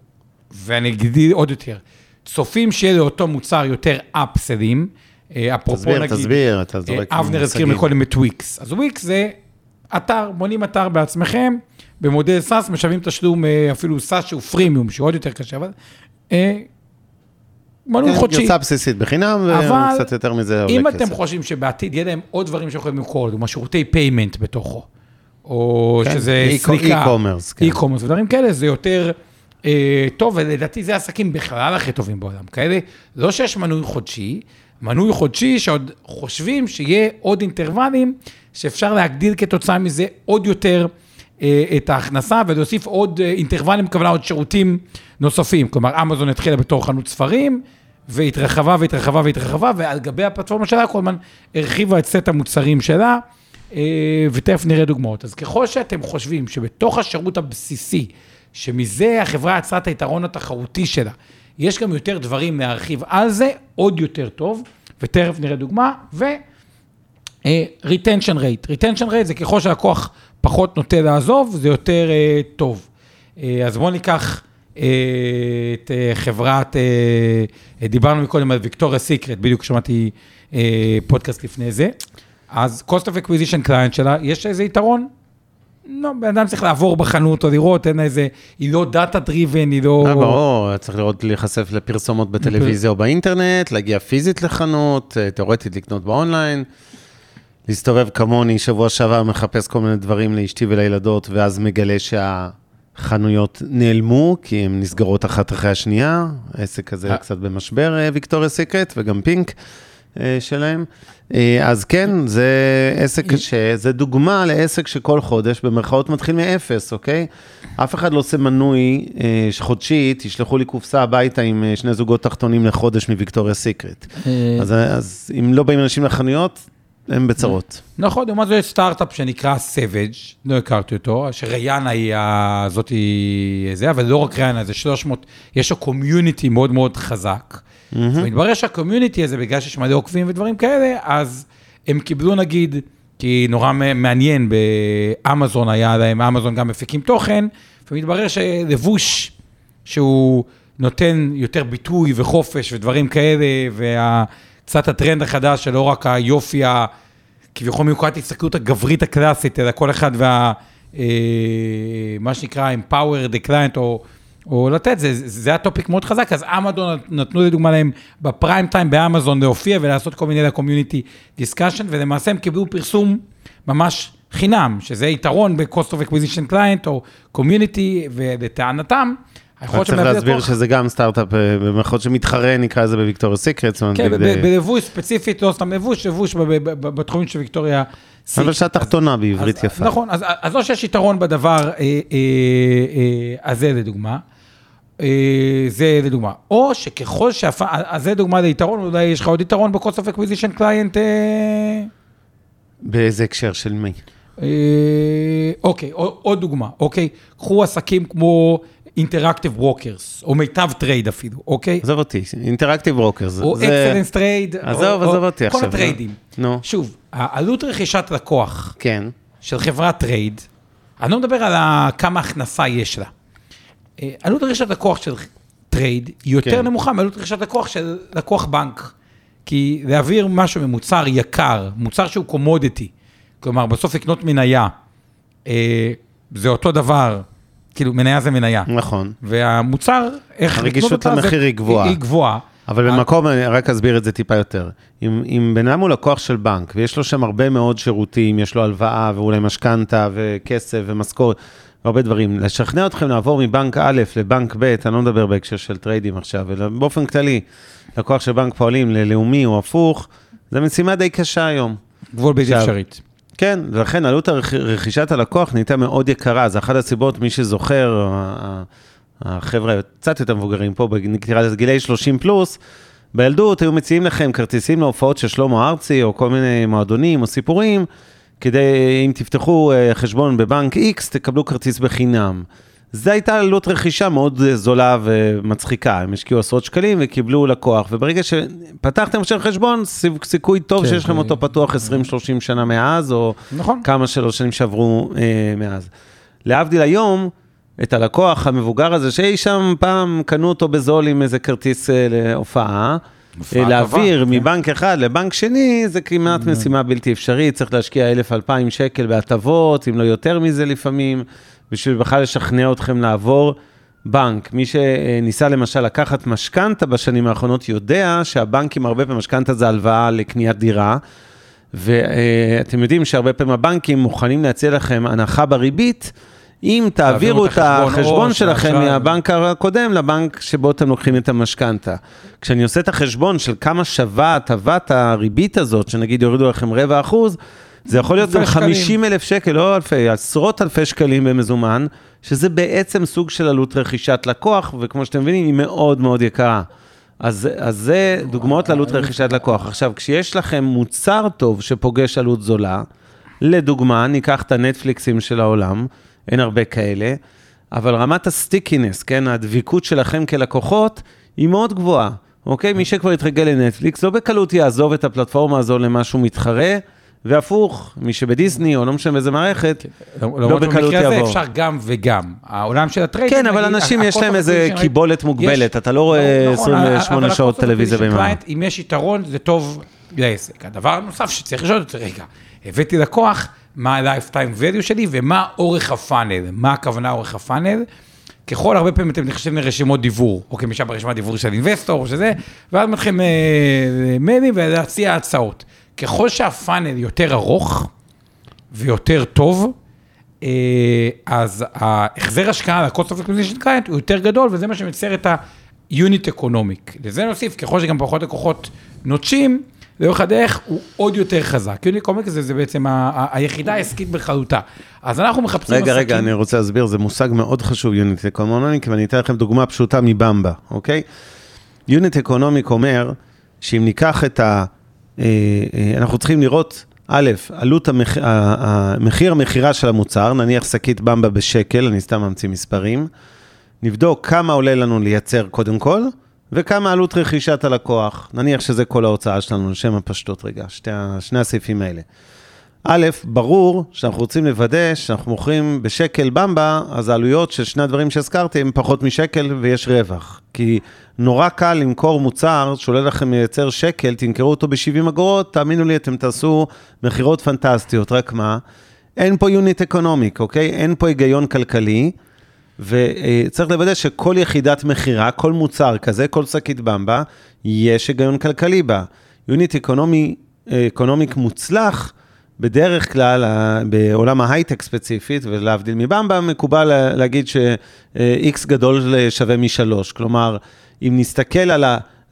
ואני אגיד עוד יותר, צופים שיהיה לאותו מוצר יותר אפסלים, אה, אפרופו תסביר, נגיד, תסביר, אתה אה, זורק אבנר הזכיר. מקודם את וויקס. אז וויקס זה אתר, בונים אתר בעצמכם, במודל SaaS, משלמים תשלום אה, אפילו SaaS שהוא freemium, שהוא עוד יותר קשה, אבל מנוי כן, חודשי. גרסה בסיסית בחינם, אבל וקצת יותר מזה עולה אם כסף. אתם חושבים שבעתיד יהיה להם עוד דברים שיכולים למכור, לדוגמה שירותי payment בתוכו, או כן, שזה סליקה, e-commerce, כן. e-commerce ודברים כאלה, זה יותר טוב, ולדעתי זה עסקים בכלל הכי טובים בעולם. כאלה, לא שיש מנוי חודשי, מנוי חודשי שעוד חושבים שיהיה עוד אינטרוולים, שאפשר להגדיל כתוצאה מזה עוד יותר אה, את ההכנסה ולהוסיף עוד אה, אינטרוולים, הכוונה עוד שירותים נוספים. כלומר, אמזון התחילה בתור חנות ספרים, והתרחבה והתרחבה והתרחבה, ועל גבי הפלטפורמה שלה כל הזמן הרחיבה את סט המוצרים שלה, אה, ותכף נראה דוגמאות. אז ככל שאתם חושבים שבתוך השירות הבסיסי, שמזה החברה יצרה את היתרון התחרותי שלה, יש גם יותר דברים להרחיב על זה, עוד יותר טוב, ותכף נראה דוגמה, ו... אה, retention rate. retention rate זה ככל שהלקוח פחות נוטה לעזוב, זה יותר אה, טוב. אה, אז בואו ניקח אה, את אה, חברת, אה, דיברנו מקודם על ויקטוריה סיקרט, בדיוק שמעתי אה, פודקאסט לפני זה. אז cost of acquisition client שלה, יש איזה יתרון? לא, בן אדם צריך לעבור בחנות או לראות, אין איזה, היא לא data driven, היא לא... אה, ברור, צריך לראות, להיחשף לפרסומות בטלוויזיה או באינטרנט, להגיע פיזית לחנות, אה, תאורטית לקנות באונליין, להסתובב כמוני, שבוע שעבר מחפש כל מיני דברים לאשתי ולילדות, ואז מגלה שהחנויות נעלמו, כי הן נסגרות אחת אחרי השנייה, העסק הזה אה. קצת במשבר, ויקטוריה סיקרט וגם פינק. אה, שלהם. אה, אז כן, זה עסק קשה, זה דוגמה לעסק שכל חודש במרכאות מתחיל מאפס, אוקיי? אף אחד לא עושה מנוי אה, חודשי, תשלחו לי קופסה הביתה עם שני זוגות תחתונים לחודש מוויקטוריה סיקרט. אז, אז אם לא באים אנשים לחנויות, הם בצרות. נכון, לעומת זאת יש סטארט-אפ שנקרא Savage, לא הכרתי אותו, שריאנה היא הזאת, היא זה, אבל לא רק ריאנה, זה 300, יש לו קומיוניטי מאוד מאוד חזק. ומתברר שהקומיוניטי הזה, בגלל שיש מלא עוקבים ודברים כאלה, אז הם קיבלו נגיד, כי נורא מעניין, באמזון היה להם, אמזון גם מפיקים תוכן, ומתברר שלבוש שהוא נותן יותר ביטוי וחופש ודברים כאלה, וקצת הטרנד החדש שלא רק היופי. כביכול מיוחד הסתכלות הגברית הקלאסית, אלא כל אחד וה... אה, מה שנקרא empower the client, או, או לתת, זה, זה ה topic מאוד חזק, אז אמזון נתנו לדוגמה להם בפריים טיים באמזון להופיע ולעשות כל מיני ל community discussion, ולמעשה הם קיבלו פרסום ממש חינם, שזה יתרון ב-cost of acquisition client או community, ולטענתם, היכולת צריך שלהם להביא להסביר שזה גם סטארט-אפ, אה, במירכאות שמתחרה, נקרא לזה בוויקטוריה סיקרט. כן, אה, בלבוש ספציפית, לא סתם לבוש, לבוש בתחומים של ויקטוריה. אבל סיקרט. שהתחתונה בעברית אז- יפה. נכון, אז, אז או שיש יתרון בדבר אה, אה, אה, הזה לדוגמה, אה, זה לדוגמה, או שככל שהפ... אז זה דוגמה ליתרון, אולי יש לך עוד יתרון acquisition client, אה, באיזה הקשר של מי? אה, אוקיי, עוד דוגמה, אוקיי, קחו עסקים כמו אינטראקטיב ברוקרס, או מיטב טרייד אפילו, אוקיי? עזוב אותי, אינטראקטיב ברוקר. או אקסלנס טרייד, עזוב, עזוב אותי כל עכשיו. הטריידים. נו, שוב, העלות רכישת לקוח כן. של חברת טרייד, אני לא מדבר על כמה הכנסה יש לה. אה, עלות רכישת לקוח של טרייד היא יותר כן. נמוכה מעלות רכישת לקוח של לקוח בנק. כי להעביר משהו ממוצר יקר, מוצר שהוא קומודיטי, כלומר, בסוף לקנות מניה, אה, זה אותו דבר, כאילו, מניה זה מניה. נכון. והמוצר, איך הרגישות למחיר היא גבוהה. היא גבוהה. אבל אה, במקום, אני רק אסביר את זה טיפה יותר. אם, אם בן אדם הוא לקוח של בנק, ויש לו שם הרבה מאוד שירותים, יש לו הלוואה, ואולי משכנתא, וכסף, ומשכורת, והרבה דברים, לשכנע אתכם לעבור מבנק א' לבנק ב', אני לא מדבר בהקשר של טריידים עכשיו, אלא באופן כללי, לקוח של בנק פועלים ללאומי או הפוך, זו משימה די קשה היום. גבול בלתי אפשרית. כן, ולכן עלות רכישת הלקוח נהייתה מאוד יקרה, זה אחת הסיבות, מי שזוכר, החבר'ה קצת יותר מבוגרים פה, נקרא לזה גילאי 30 פלוס, בילדות היו מציעים לכם כרטיסים להופעות של שלמה ארצי, או כל מיני מועדונים או סיפורים, כדי, אם תפתחו אה, חשבון בבנק X, תקבלו כרטיס בחינם. זו הייתה עלות רכישה מאוד אה, זולה ומצחיקה, הם השקיעו עשרות שקלים וקיבלו לקוח, וברגע שפתחתם עכשיו חשבון, סיכוי טוב כן, שיש לכם זה- אותו פתוח 20-30 שנה מאז, או נכון. כמה שלוש שנים שעברו אה, מאז. להבדיל היום, את הלקוח המבוגר הזה, שאי שם פעם קנו אותו בזול עם איזה כרטיס אה, להופעה, הופעה אה, להעביר כן. מבנק אחד לבנק שני, זה כמעט משימה בלתי אפשרית, צריך להשקיע 1,000-2,000 שקל בהטבות, אם לא יותר מזה לפעמים, בשביל בכלל לשכנע אתכם לעבור בנק. מי שניסה למשל לקחת משכנתה בשנים האחרונות, יודע שהבנקים הרבה פעמים, משכנתה זה הלוואה לקניית דירה, ואתם יודעים שהרבה פעמים הבנקים מוכנים להציע לכם הנחה בריבית, אם תעבירו את החשבון החשבון עו"ש, שלכם. מהבנק הקודם לבנק שבו אתם לוקחים את המשכנתה. כשאני עושה את החשבון של כמה שווה הטבת הריבית הזאת, שנגיד יורידו לכם רבע אחוז, זה יכול להיות גם שקלים. 50 אלף שקל, לא אלפי, עשרות אלפי שקלים במזומן, שזה בעצם סוג של עלות רכישת לקוח, וכמו שאתם מבינים, היא מאוד מאוד יקרה. אז, אז זה דוגמאות לעלות רכישת לקוח. עכשיו, כשיש לכם מוצר טוב שפוגש עלות זולה, לדוגמה, ניקח את הנטפליקסים של העולם, אין הרבה כאלה, אבל רמת הסטיקינס, כן, הדביקות שלכם כלקוחות, היא מאוד גבוהה, אוקיי? מי שכבר התרגל לנטפליקס, לא בקלות יעזוב את הפלטפורמה הזו למשהו מתחרה, והפוך, מי שבדיסני, או לא משנה באיזה מערכת, לא למרות בקלות במקרה הזה יעבור. אפשר גם וגם. העולם של הטריידים... כן, אבל אנשים יש להם איזה קיבולת מוגבלת, אתה לא רואה נכון, 28 אבל שעות טלוויזיה ביממה. אם יש יתרון, זה טוב לעסק. הדבר הנוסף שצריך לשאול אותו, רגע, הבאתי לקוח, מה ה-lifetime value שלי ומה אורך הפאנל, מה הכוונה אורך הפאנל. ככל הרבה פעמים אתם נכנסים לרשימות דיוור, אוקיי, משם ברשימת דיוור של אינבסטור או שזה, ואז מתחילים אה, מיילים ולהציע הצעות. ככל שהפאנל יותר ארוך ויותר טוב, אה, אז ההחזר השקעה ל-cost of acquisition client הוא יותר גדול, וזה מה שמייצר את ה-unit economic. לזה נוסיף, ככל שגם פחות לקוחות נוטשים, לאורך הדרך הוא עוד יותר חזק. unit economic זה, זה בעצם ה- היחידה העסקית בכללותה. אז אנחנו מחפשים רגע, רגע, אני רוצה להסביר, זה מושג מאוד חשוב, unit economic, ואני אתן לכם דוגמה פשוטה מבמבה, אוקיי? unit economic אומר שאם ניקח את ה... אה, אה, אנחנו צריכים לראות, א', עלות המח... ה- ה- מחיר המכירה של המוצר, נניח שקית במבה בשקל, אני סתם ממציא מספרים, נבדוק כמה עולה לנו לייצר קודם כל, וכמה עלות רכישת הלקוח. נניח שזה כל ההוצאה שלנו, לשם הפשטות רגע, שתי, שני הסעיפים האלה. א', ברור שאנחנו רוצים לוודא שאנחנו מוכרים בשקל במבה, אז העלויות של שני הדברים שהזכרתי הם פחות משקל ויש רווח. כי נורא קל למכור מוצר שעולה לכם לייצר שקל, תמכרו אותו ב-70 אגורות, תאמינו לי, אתם תעשו מכירות פנטסטיות, רק מה? אין פה יוניט אקונומיק, אוקיי? אין פה היגיון כלכלי, וצריך לוודא שכל יחידת מכירה, כל מוצר כזה, כל שקית במבה, יש היגיון כלכלי בה. unit econom, economic מוצלח, בדרך כלל, בעולם ההייטק ספציפית, ולהבדיל מבמבה, מקובל לה- להגיד ש-X גדול שווה משלוש. כלומר, אם נסתכל על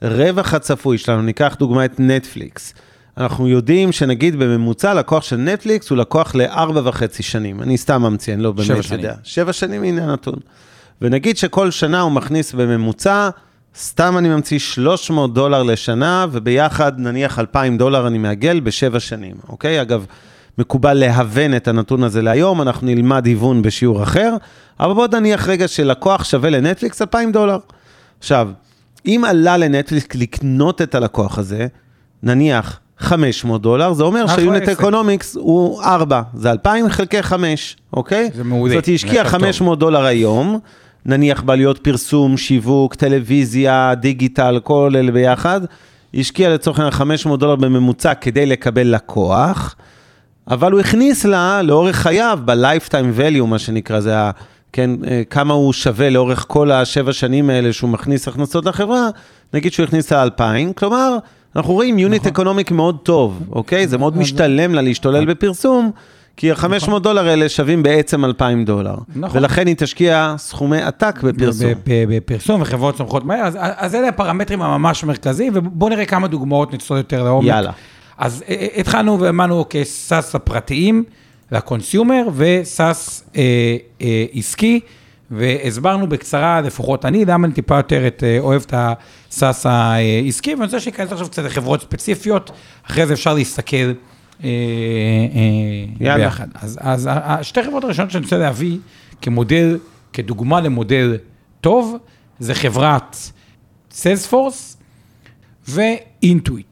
הרווח הצפוי שלנו, ניקח דוגמא את נטפליקס. אנחנו יודעים שנגיד בממוצע לקוח של נטפליקס הוא לקוח לארבע וחצי שנים. אני סתם ממציא, אני לא שבע באמת שנים. יודע. שבע שנים, הנה הנתון. ונגיד שכל שנה הוא מכניס בממוצע, סתם אני ממציא 300 דולר לשנה, וביחד נניח 2,000 דולר אני מעגל בשבע שנים, אוקיי? אגב, מקובל להוון את הנתון הזה להיום, אנחנו נלמד היוון בשיעור אחר, אבל בואו נניח רגע שלקוח שווה לנטפליקס 2,000 דולר. עכשיו, אם עלה לנטפליקס לקנות את הלקוח הזה, נניח 500 דולר, זה אומר ש unit. economics הוא 4, זה 2,000 חלקי 5, אוקיי? זה מעולה, זאת אומרת, היא השקיעה זה טוב. 500 דולר היום, נניח בעלויות פרסום, שיווק, טלוויזיה, דיגיטל, כל אלה ביחד, היא השקיעה לצורך העניין 500 דולר בממוצע כדי לקבל לקוח, אבל הוא הכניס לה לאורך חייו, ב-lifetime value, מה שנקרא, זה. כן, אה, כמה הוא שווה לאורך כל השבע שנים האלה שהוא מכניס הכנסות לחברה, נגיד שהוא הכניס לה 2,000, כלומר, אנחנו רואים יוניט נכון. אקונומיק מאוד טוב, אוקיי? זה מאוד משתלם לה להשתולל בפרסום, כי ה-500 דולר האלה שווים בעצם 2,000 דולר. נכון. ולכן היא תשקיע סכומי עתק בפרסום. בפרסום וחברות צומחות מהר, אז, אז אלה הפרמטרים הממש מרכזיים, ובואו נראה כמה דוגמאות נצלול יותר לעומק. יאללה. אז אה, אה, התחלנו ואמרנו כסאס הפרטיים לקונסיומר וסאס אה, אה, עסקי, והסברנו בקצרה, לפחות אני, למה אני טיפה יותר את, אה, אוהב את הסאס העסקי, ואני רוצה שניכנס עכשיו קצת לחברות ספציפיות, אחרי זה אפשר להסתכל אה, אה. ביחד. אז, אז השתי חברות הראשונות שאני רוצה להביא כמודל, כדוגמה למודל טוב, זה חברת סיילספורס ואינטואיט.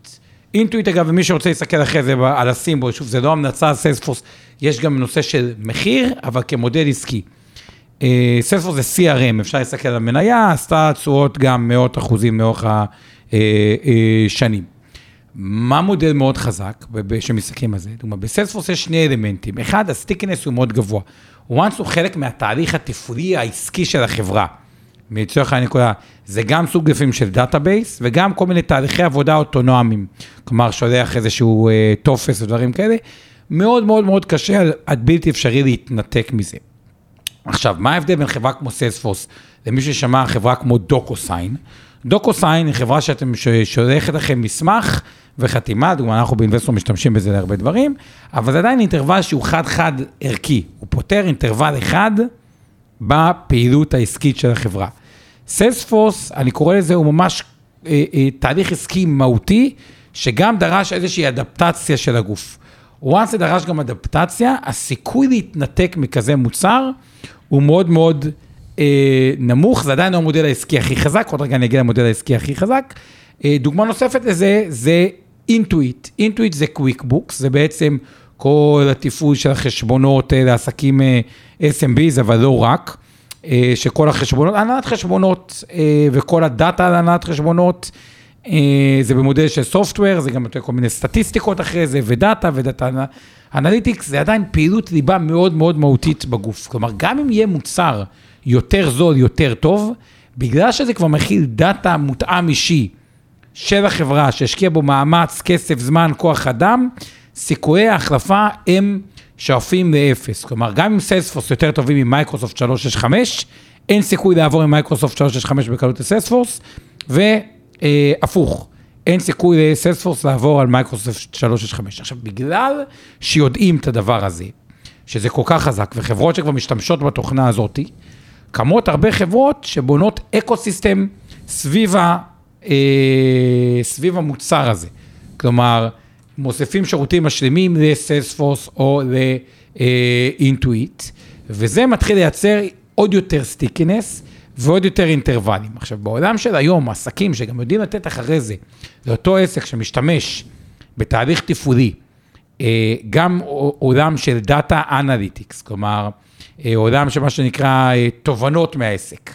אינטואיט, אגב, ומי שרוצה להסתכל אחרי זה על הסימבול, שוב, זה לא המלצה סיילספורס, יש גם נושא של מחיר, אבל כמודל עסקי. סיילספורס זה CRM, אפשר להסתכל על המניה, עשתה תשואות גם מאות אחוזים לאורך השנים. מה מודל מאוד חזק, שמסתכלים על זה? דוגמה, בסיילספורס יש שני אלמנטים. אחד, ה stickiness הוא מאוד גבוה. once הוא חלק מהתהליך התפעולי העסקי של החברה. לצורך הנקודה, זה גם סוג לפעמים של database, וגם כל מיני תהליכי עבודה אוטונומיים. כלומר, שולח איזשהו אה, טופס ודברים כאלה. מאוד מאוד מאוד קשה, עד בלתי אפשרי להתנתק מזה. עכשיו, מה ההבדל בין חברה כמו סיילספורס למי ששמע חברה כמו דוקוסיין? דוקוסיין היא חברה שאתם שולחת לכם מסמך וחתימה, דוגמא, אנחנו באינבסטור משתמשים בזה להרבה דברים, אבל זה עדיין אינטרוול שהוא חד-חד ערכי, הוא פותר אינטרוול אחד בפעילות העסקית של החברה. סיילספורס, אני קורא לזה, הוא ממש אה, אה, תהליך עסקי מהותי, שגם דרש איזושהי אדפטציה של הגוף. once זה דרש גם אדפטציה, הסיכוי להתנתק מכזה מוצר הוא מאוד מאוד אה, נמוך, זה עדיין לא המודל העסקי הכי חזק, עוד רגע אני אגיד למודל העסקי הכי חזק. אה, דוגמה נוספת לזה, זה אינטואיט. אינטואיט זה קוויק בוקס, זה בעצם כל התפעול של החשבונות אה, לעסקים אה, SMBs, אבל לא רק. אה, שכל החשבונות, הנהלת חשבונות אה, וכל ה data על הנהלת חשבונות, אה, זה במודל של software, זה גם יותר כל מיני סטטיסטיקות אחרי זה, ו data ו data analytics, זה עדיין פעילות ליבה מאוד מאוד מהותית בגוף. כלומר, גם אם יהיה מוצר יותר זול, יותר טוב, בגלל שזה כבר מכיל data מותאם אישי של החברה, שהשקיע בו מאמץ, כסף, זמן, כוח אדם, סיכויי ההחלפה הם שואפים לאפס. כלומר, גם אם סיילספורס יותר טובים ממייקרוסופט 365, אין סיכוי לעבור עם מייקרוסופט 365 בקלות לסיילספורס, והפוך, אין סיכוי לסיילספורס לעבור על מייקרוסופט 365. עכשיו, בגלל שיודעים את הדבר הזה, שזה כל כך חזק, וחברות שכבר משתמשות בתוכנה הזאת, קמות הרבה חברות שבונות ecosystem סביב, אה, סביב המוצר הזה. כלומר, מוסיפים שירותים משלימים לסיילספורס או לאינטואיט, וזה מתחיל לייצר עוד יותר stickiness ועוד יותר אינטרוולים. עכשיו, בעולם של היום, עסקים שגם יודעים לתת אחרי זה לאותו עסק שמשתמש בתהליך תפעולי, אה, גם עולם של data analytics, כלומר, אה, עולם של מה שנקרא אה, תובנות מהעסק.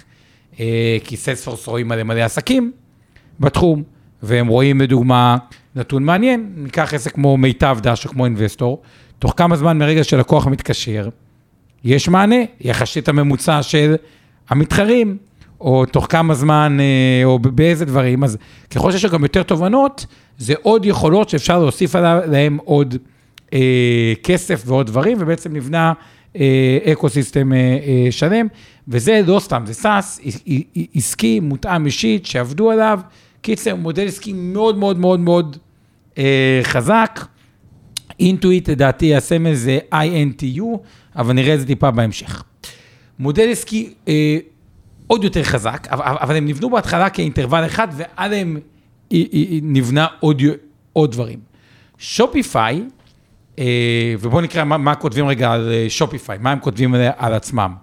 כי סיילספורס רואים מלא מלא עסקים בתחום, והם רואים לדוגמה נתון מעניין, ניקח עסק כמו מיטב דש או כמו אינבסטור, תוך כמה זמן מרגע שלקוח מתקשר, יש מענה יחסית הממוצע של המתחרים, או תוך כמה זמן, או באיזה דברים, אז ככל שיש גם יותר תובנות, זה עוד יכולות שאפשר להוסיף עליהם עוד אה, כסף ועוד דברים, ובעצם נבנה אה, ecosystem אה, אה, שלם, וזה לא סתם, זה SaaS עסקי, מותאם אישית, שעבדו עליו. קיצר, מודל עסקי מאוד מאוד מאוד מאוד אה, חזק. אינטואיט, לדעתי, הסמל זה INTU, אבל נראה את זה טיפה בהמשך. מודל עסקי אה, עוד יותר חזק, אבל, אבל הם נבנו בהתחלה כאינטרוול אחד, ועליהם נבנה עוד, עוד דברים. שופיפיי, אה, ובואו נקרא מה, מה כותבים רגע על אה, שופיפיי, מה הם כותבים על עצמם.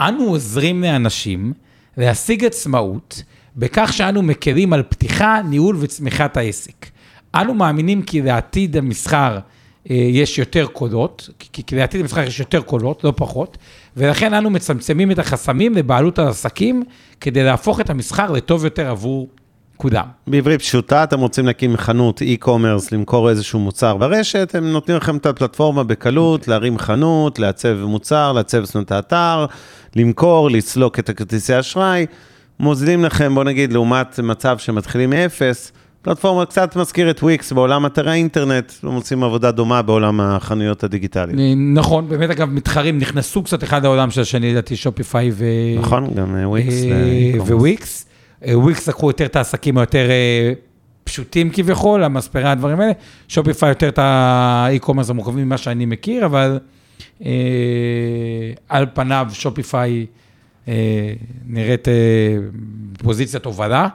אנו עוזרים לאנשים להשיג עצמאות בכך שאנו מקלים על פתיחה, ניהול וצמיחת העסק. אנו מאמינים כי לעתיד המסחר אה, יש יותר קולות, כי, כי לעתיד המסחר יש יותר קולות, לא פחות, ולכן אנו מצמצמים את החסמים לבעלות על עסקים כדי להפוך את המסחר לטוב יותר עבור כולם. בעברית פשוטה, אתם רוצים להקים חנות e-commerce, למכור איזשהו מוצר ברשת, הם נותנים לכם את הפלטפורמה בקלות, להרים חנות, לעצב מוצר, לעצב את האתר, למכור, לסלוק את הכרטיסי אשראי. מוזילים לכם, בוא נגיד, לעומת מצב שמתחילים מאפס, פלטפורמה קצת מזכיר את וויקס בעולם אתרי האינטרנט, הם עושים עבודה דומה בעולם החנויות הדיגיטליות. נכון, באמת אגב, מתחרים נכנסו קצת אחד לעולם של השני, לדעתי שופיפיי ו... נכון, גם וויקס. וויקס. וויקס לקחו יותר את העסקים היותר אה, פשוטים כביכול, המספרה, הדברים האלה. שופיפיי יותר את ה e-commerce המורכבים ממה שאני מכיר, אבל אה, על פניו שופיפיי אה, נראית אה, פוזיציית הובלה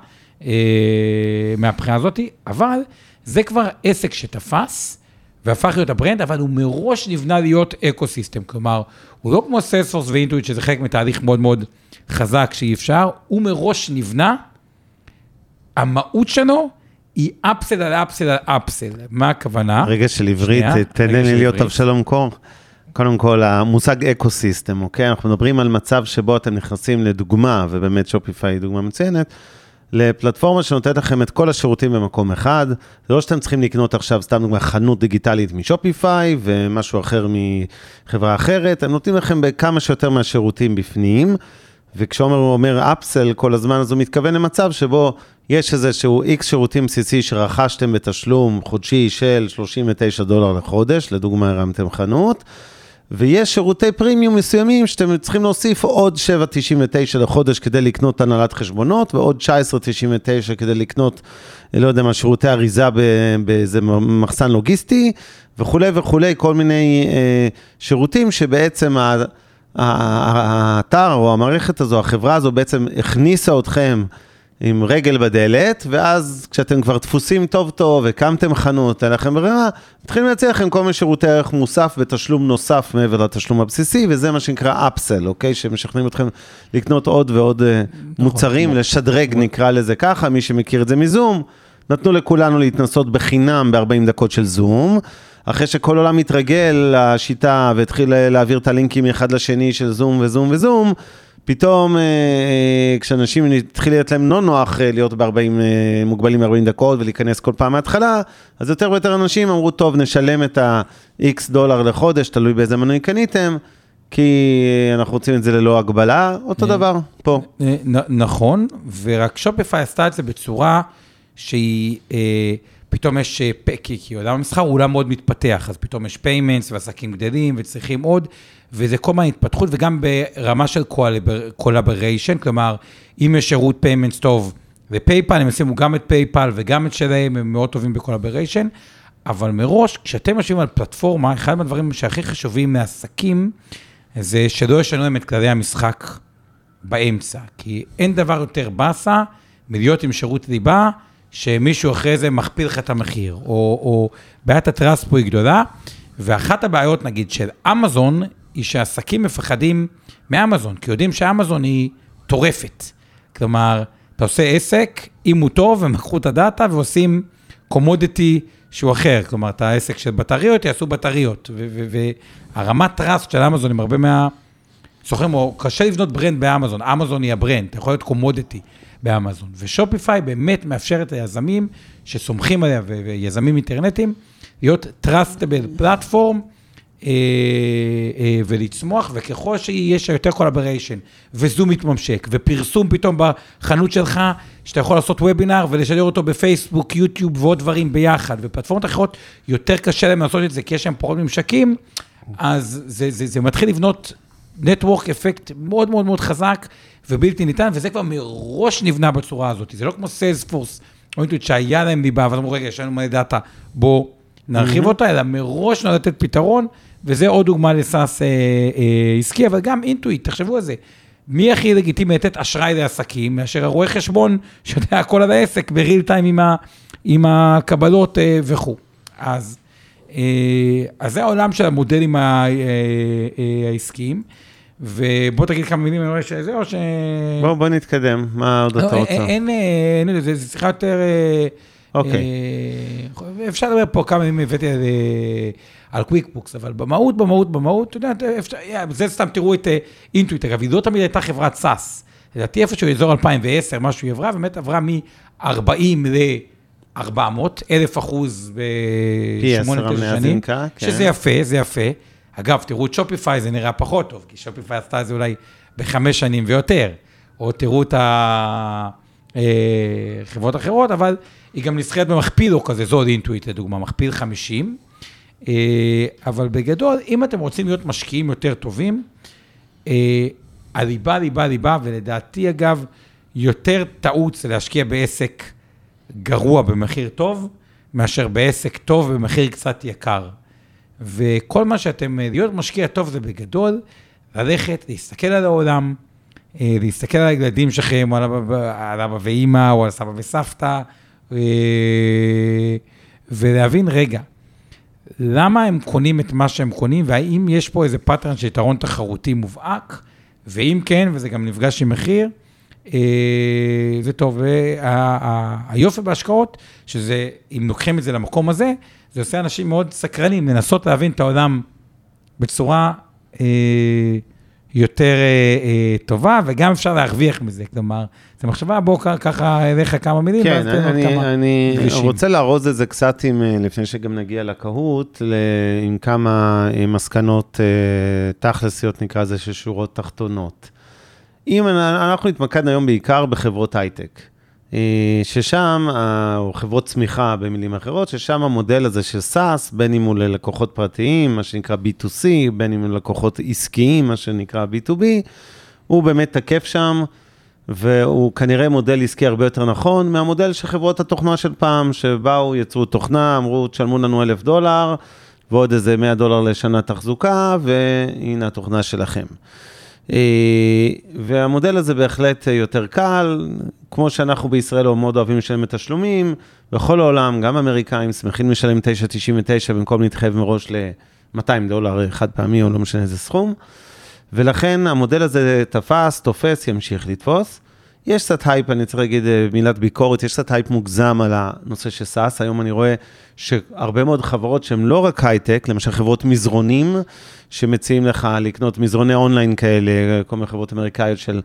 אה, מהבחינה הזאת, אבל זה כבר עסק שתפס. והפך להיות ה brand, אבל הוא מראש נבנה להיות ecosystem. כלומר, הוא לא כמו סיילספורס ואינטואיט, שזה חלק מתהליך מאוד מאוד חזק שאי אפשר, הוא מראש נבנה, המהות שלו היא upsell על upsell על upsell. מה הכוונה? רגע של עברית, תן לי להיות. אבשלום קור. קודם כל, המושג ecosystem, אוקיי? אנחנו מדברים על מצב שבו אתם נכנסים לדוגמה, ובאמת שופיפיי היא דוגמה מצוינת, לפלטפורמה שנותנת לכם את כל השירותים במקום אחד. זה לא שאתם צריכים לקנות עכשיו, סתם דוגמה, חנות דיגיטלית משופיפיי ומשהו אחר מחברה אחרת, הם נותנים לכם בכמה שיותר מהשירותים בפנים. וכשעומר אומר upsell כל הזמן, אז הוא מתכוון למצב שבו יש איזשהו איקס שירותים בסיסי שרכשתם בתשלום חודשי של 39 דולר לחודש, לדוגמה הרמתם חנות, ויש שירותי פרימיום מסוימים שאתם צריכים להוסיף עוד 7.99 לחודש כדי לקנות הנהלת חשבונות, ועוד 19.99 כדי לקנות, לא יודע מה, שירותי אריזה באיזה מחסן לוגיסטי, וכולי וכולי, כל מיני אה, שירותים שבעצם האתר או המערכת הזו, החברה הזו בעצם הכניסה אתכם עם רגל בדלת, ואז כשאתם כבר דפוסים טוב טוב, הקמתם חנות, אין לכם ברירה, מתחילים להציע לכם כל מיני שירותי ערך מוסף בתשלום נוסף מעבר לתשלום הבסיסי, וזה מה שנקרא אפסל, אוקיי? שמשכנעים אתכם לקנות עוד ועוד אה, מוצרים, לשדרג נקרא לזה ככה, מי שמכיר את זה מזום. נתנו לכולנו להתנסות בחינם ב-40 דקות של זום. אחרי שכל עולם התרגל לשיטה והתחיל להעביר את הלינקים מאחד לשני של זום וזום וזום, פתאום אה, אה, כשאנשים התחיל להיות להם לא נוח אה, להיות ב-40, אה, מוגבלים ב-40 דקות ולהיכנס כל פעם מההתחלה, אז יותר ויותר אנשים אמרו, טוב, נשלם את ה-X דולר לחודש, תלוי באיזה מנוי קניתם, כי אנחנו רוצים את זה ללא הגבלה, אותו דבר, פה. נכון, ורק שופיפיי עשתה את זה בצורה שהיא, אה, פתאום יש, אה, פ- כי, כי עולם המסחר הוא עולם מאוד מתפתח, אז פתאום יש payments ועסקים גדלים וצריכים עוד, וזה כל הזמן התפתחות, וגם ברמה של collaboration, כלומר, אם יש שירות payments טוב ופייפל, הם ישימו גם את פייפל וגם את שלהם, הם מאוד טובים ב collaboration, אבל מראש, כשאתם יושבים על פלטפורמה, אחד מהדברים שהכי חשובים מעסקים, זה שלא ישנו להם את כללי המשחק באמצע, כי אין דבר יותר באסה מלהיות עם שירות ליבה, שמישהו אחרי זה מכפיל לך את המחיר, או, או בעיית ה trust פה היא גדולה, ואחת הבעיות, נגיד, של אמזון, היא שעסקים מפחדים מאמזון, כי יודעים שאמזון היא טורפת. כלומר, אתה עושה עסק, אם הוא טוב, הם לקחו את ה data ועושים commodity שהוא אחר. כלומר, את העסק של בטריות, יעשו בטריות. והרמת trust של אמזון עם הרבה מה... סוחרים, או קשה לבנות brand באמזון, אמזון היא ה brand, אתה יכול להיות commodity באמזון. ושופיפיי באמת מאפשרת ליזמים שסומכים עליה, ויזמים אינטרנטיים, להיות trustable אה, ולצמוח, וככל שיש יותר collaboration, וזום מתממשק, ופרסום פתאום בחנות שלך, שאתה יכול לעשות וובינר ולשדר אותו בפייסבוק, יוטיוב ועוד דברים ביחד, ופלטפורמות אחרות, יותר קשה להם לעשות את זה, כי יש להם פחות ממשקים, אז זה, זה, זה מתחיל לבנות network effect מאוד מאוד מאוד חזק ובלתי ניתן, וזה כבר מראש נבנה בצורה הזאת. זה לא כמו סיילספורס, או אינטואיט שהיה להם ליבה, אבל אמרו, רגע, יש לנו מלא data, בואו נרחיב אותה, אלא מראש נועד לתת פתרון, וזה עוד דוגמה לסאס אה, אה, עסקי, אבל גם אינטואיט, תחשבו על זה. מי הכי לגיטימי לתת אשראי לעסקים, מאשר הרואה חשבון שיודע הכל על העסק בריל טיים עם, ה, עם הקבלות אה, וכו'. אז, אה, אז זה העולם של המודלים אה, אה, העסקיים. ובוא תגיד כמה מילים, אני רואה שזה, או ש... בואו בוא נתקדם, מה עוד לא, אתה רוצה? אין, אין, אה, אין, זה, שיחה יותר... אה, אוקיי. אה, אפשר לדבר פה כמה מילים הבאתי על, אה, על קוויקבוקס, אבל במהות, במהות, במהות, אתה יודע, אה, זה סתם תראו את אה, אינטואיט, אגב, היא לא תמיד הייתה חברת SaaS. לדעתי איפשהו אזור 2010, משהו היא עברה, באמת עברה מ-40 ל-400, אלף אחוז בשמונה, תשע שנים, כן. שזה יפה, זה יפה. אגב, תראו את שופיפיי, זה נראה פחות טוב, כי שופיפיי עשתה את זה אולי בחמש שנים ויותר. או תראו את החברות אחרות, אבל היא גם נסחרת במכפיל או כזה, זו עוד אינטואיט לדוגמה, מכפיל 50. אה, אבל בגדול, אם אתם רוצים להיות משקיעים יותר טובים, אה, הליבה, ליבה, ליבה, ולדעתי אגב, יותר טעות זה להשקיע בעסק גרוע במחיר טוב, מאשר בעסק טוב במחיר קצת יקר. וכל מה שאתם, להיות משקיע טוב זה בגדול, ללכת, להסתכל על העולם, אה, להסתכל על הילדים שלכם, או על אבא, ואימא, או על סבא וסבתא, אה, ולהבין, רגע, למה הם קונים את מה שהם קונים, והאם יש פה איזה pattern של יתרון תחרותי מובהק, ואם כן, וזה גם נפגש עם מחיר, אה, זה טוב. והיופי בהשקעות, שזה, אם לוקחים את זה למקום הזה, זה עושה אנשים מאוד סקרנים לנסות להבין את העולם בצורה אה, יותר אה, אה, טובה, וגם אפשר להרוויח מזה. כלומר, זו מחשבה, בוא ככה אליך כמה מילים, כן, אני, כמה אני דרישים. רוצה לארוז את זה קצת, עם, אה, לפני שגם נגיע לקהות, עם כמה אה, מסקנות אה, תכלסיות, נקרא לזה, של שורות תחתונות. אם אנחנו התמקדנו היום בעיקר בחברות הייטק. אה, ששם, או חברות צמיחה במילים אחרות, ששם המודל הזה של SaaS, בין אם הוא ללקוחות פרטיים, מה שנקרא B2C, בין אם הוא ללקוחות עסקיים, מה שנקרא B2B, הוא באמת תקף שם, והוא כנראה מודל עסקי הרבה יותר נכון מהמודל של חברות התוכנה של פעם, שבאו, יצרו תוכנה, אמרו, תשלמו לנו אלף דולר, ועוד איזה 100 דולר לשנה תחזוקה, והנה התוכנה שלכם. אה, והמודל הזה בהחלט יותר קל, כמו שאנחנו בישראל מאוד אוהבים לשלם את תשלומים, בכל העולם, גם אמריקאים שמחים לשלם 9.99 במקום להתחייב מראש ל-200 דולר חד פעמי או לא משנה איזה סכום. ולכן המודל הזה תפס, תופס, ימשיך לתפוס. יש קצת הייפ, אני צריך להגיד אה, מילת ביקורת, יש קצת הייפ מוגזם על הנושא של SaaS. היום אני רואה שהרבה מאוד חברות שהן לא רק הייטק, למשל חברות מזרונים, שמציעים לך לקנות מזרוני אונליין כאלה, כל מיני חברות אמריקאיות של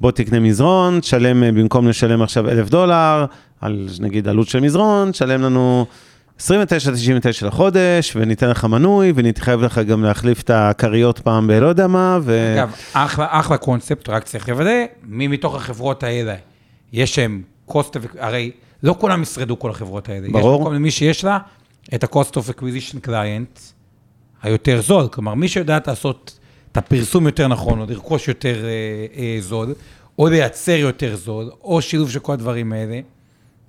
בוא תקנה מזרון, תשלם, אה, במקום לשלם עכשיו אלף דולר, על נגיד עלות של מזרון, תשלם לנו 29.99 לחודש, וניתן לך מנוי, ונתחייב לך גם להחליף את הכריות פעם בלא יודע מה, ו... אגב, אחלה, אחלה קונספט, רק צריך לוודא, מי מתוך החברות האלה, יש שהם cost of... הרי לא כולם ישרדו כל החברות האלה. ברור. יש מקום למי שיש לה את ה-cost of acquisition client היותר זול, כלומר, מי שיודעת לעשות את הפרסום יותר נכון, או לרכוש יותר אה, אה, זול, או לייצר יותר זול, או שילוב של כל הדברים האלה,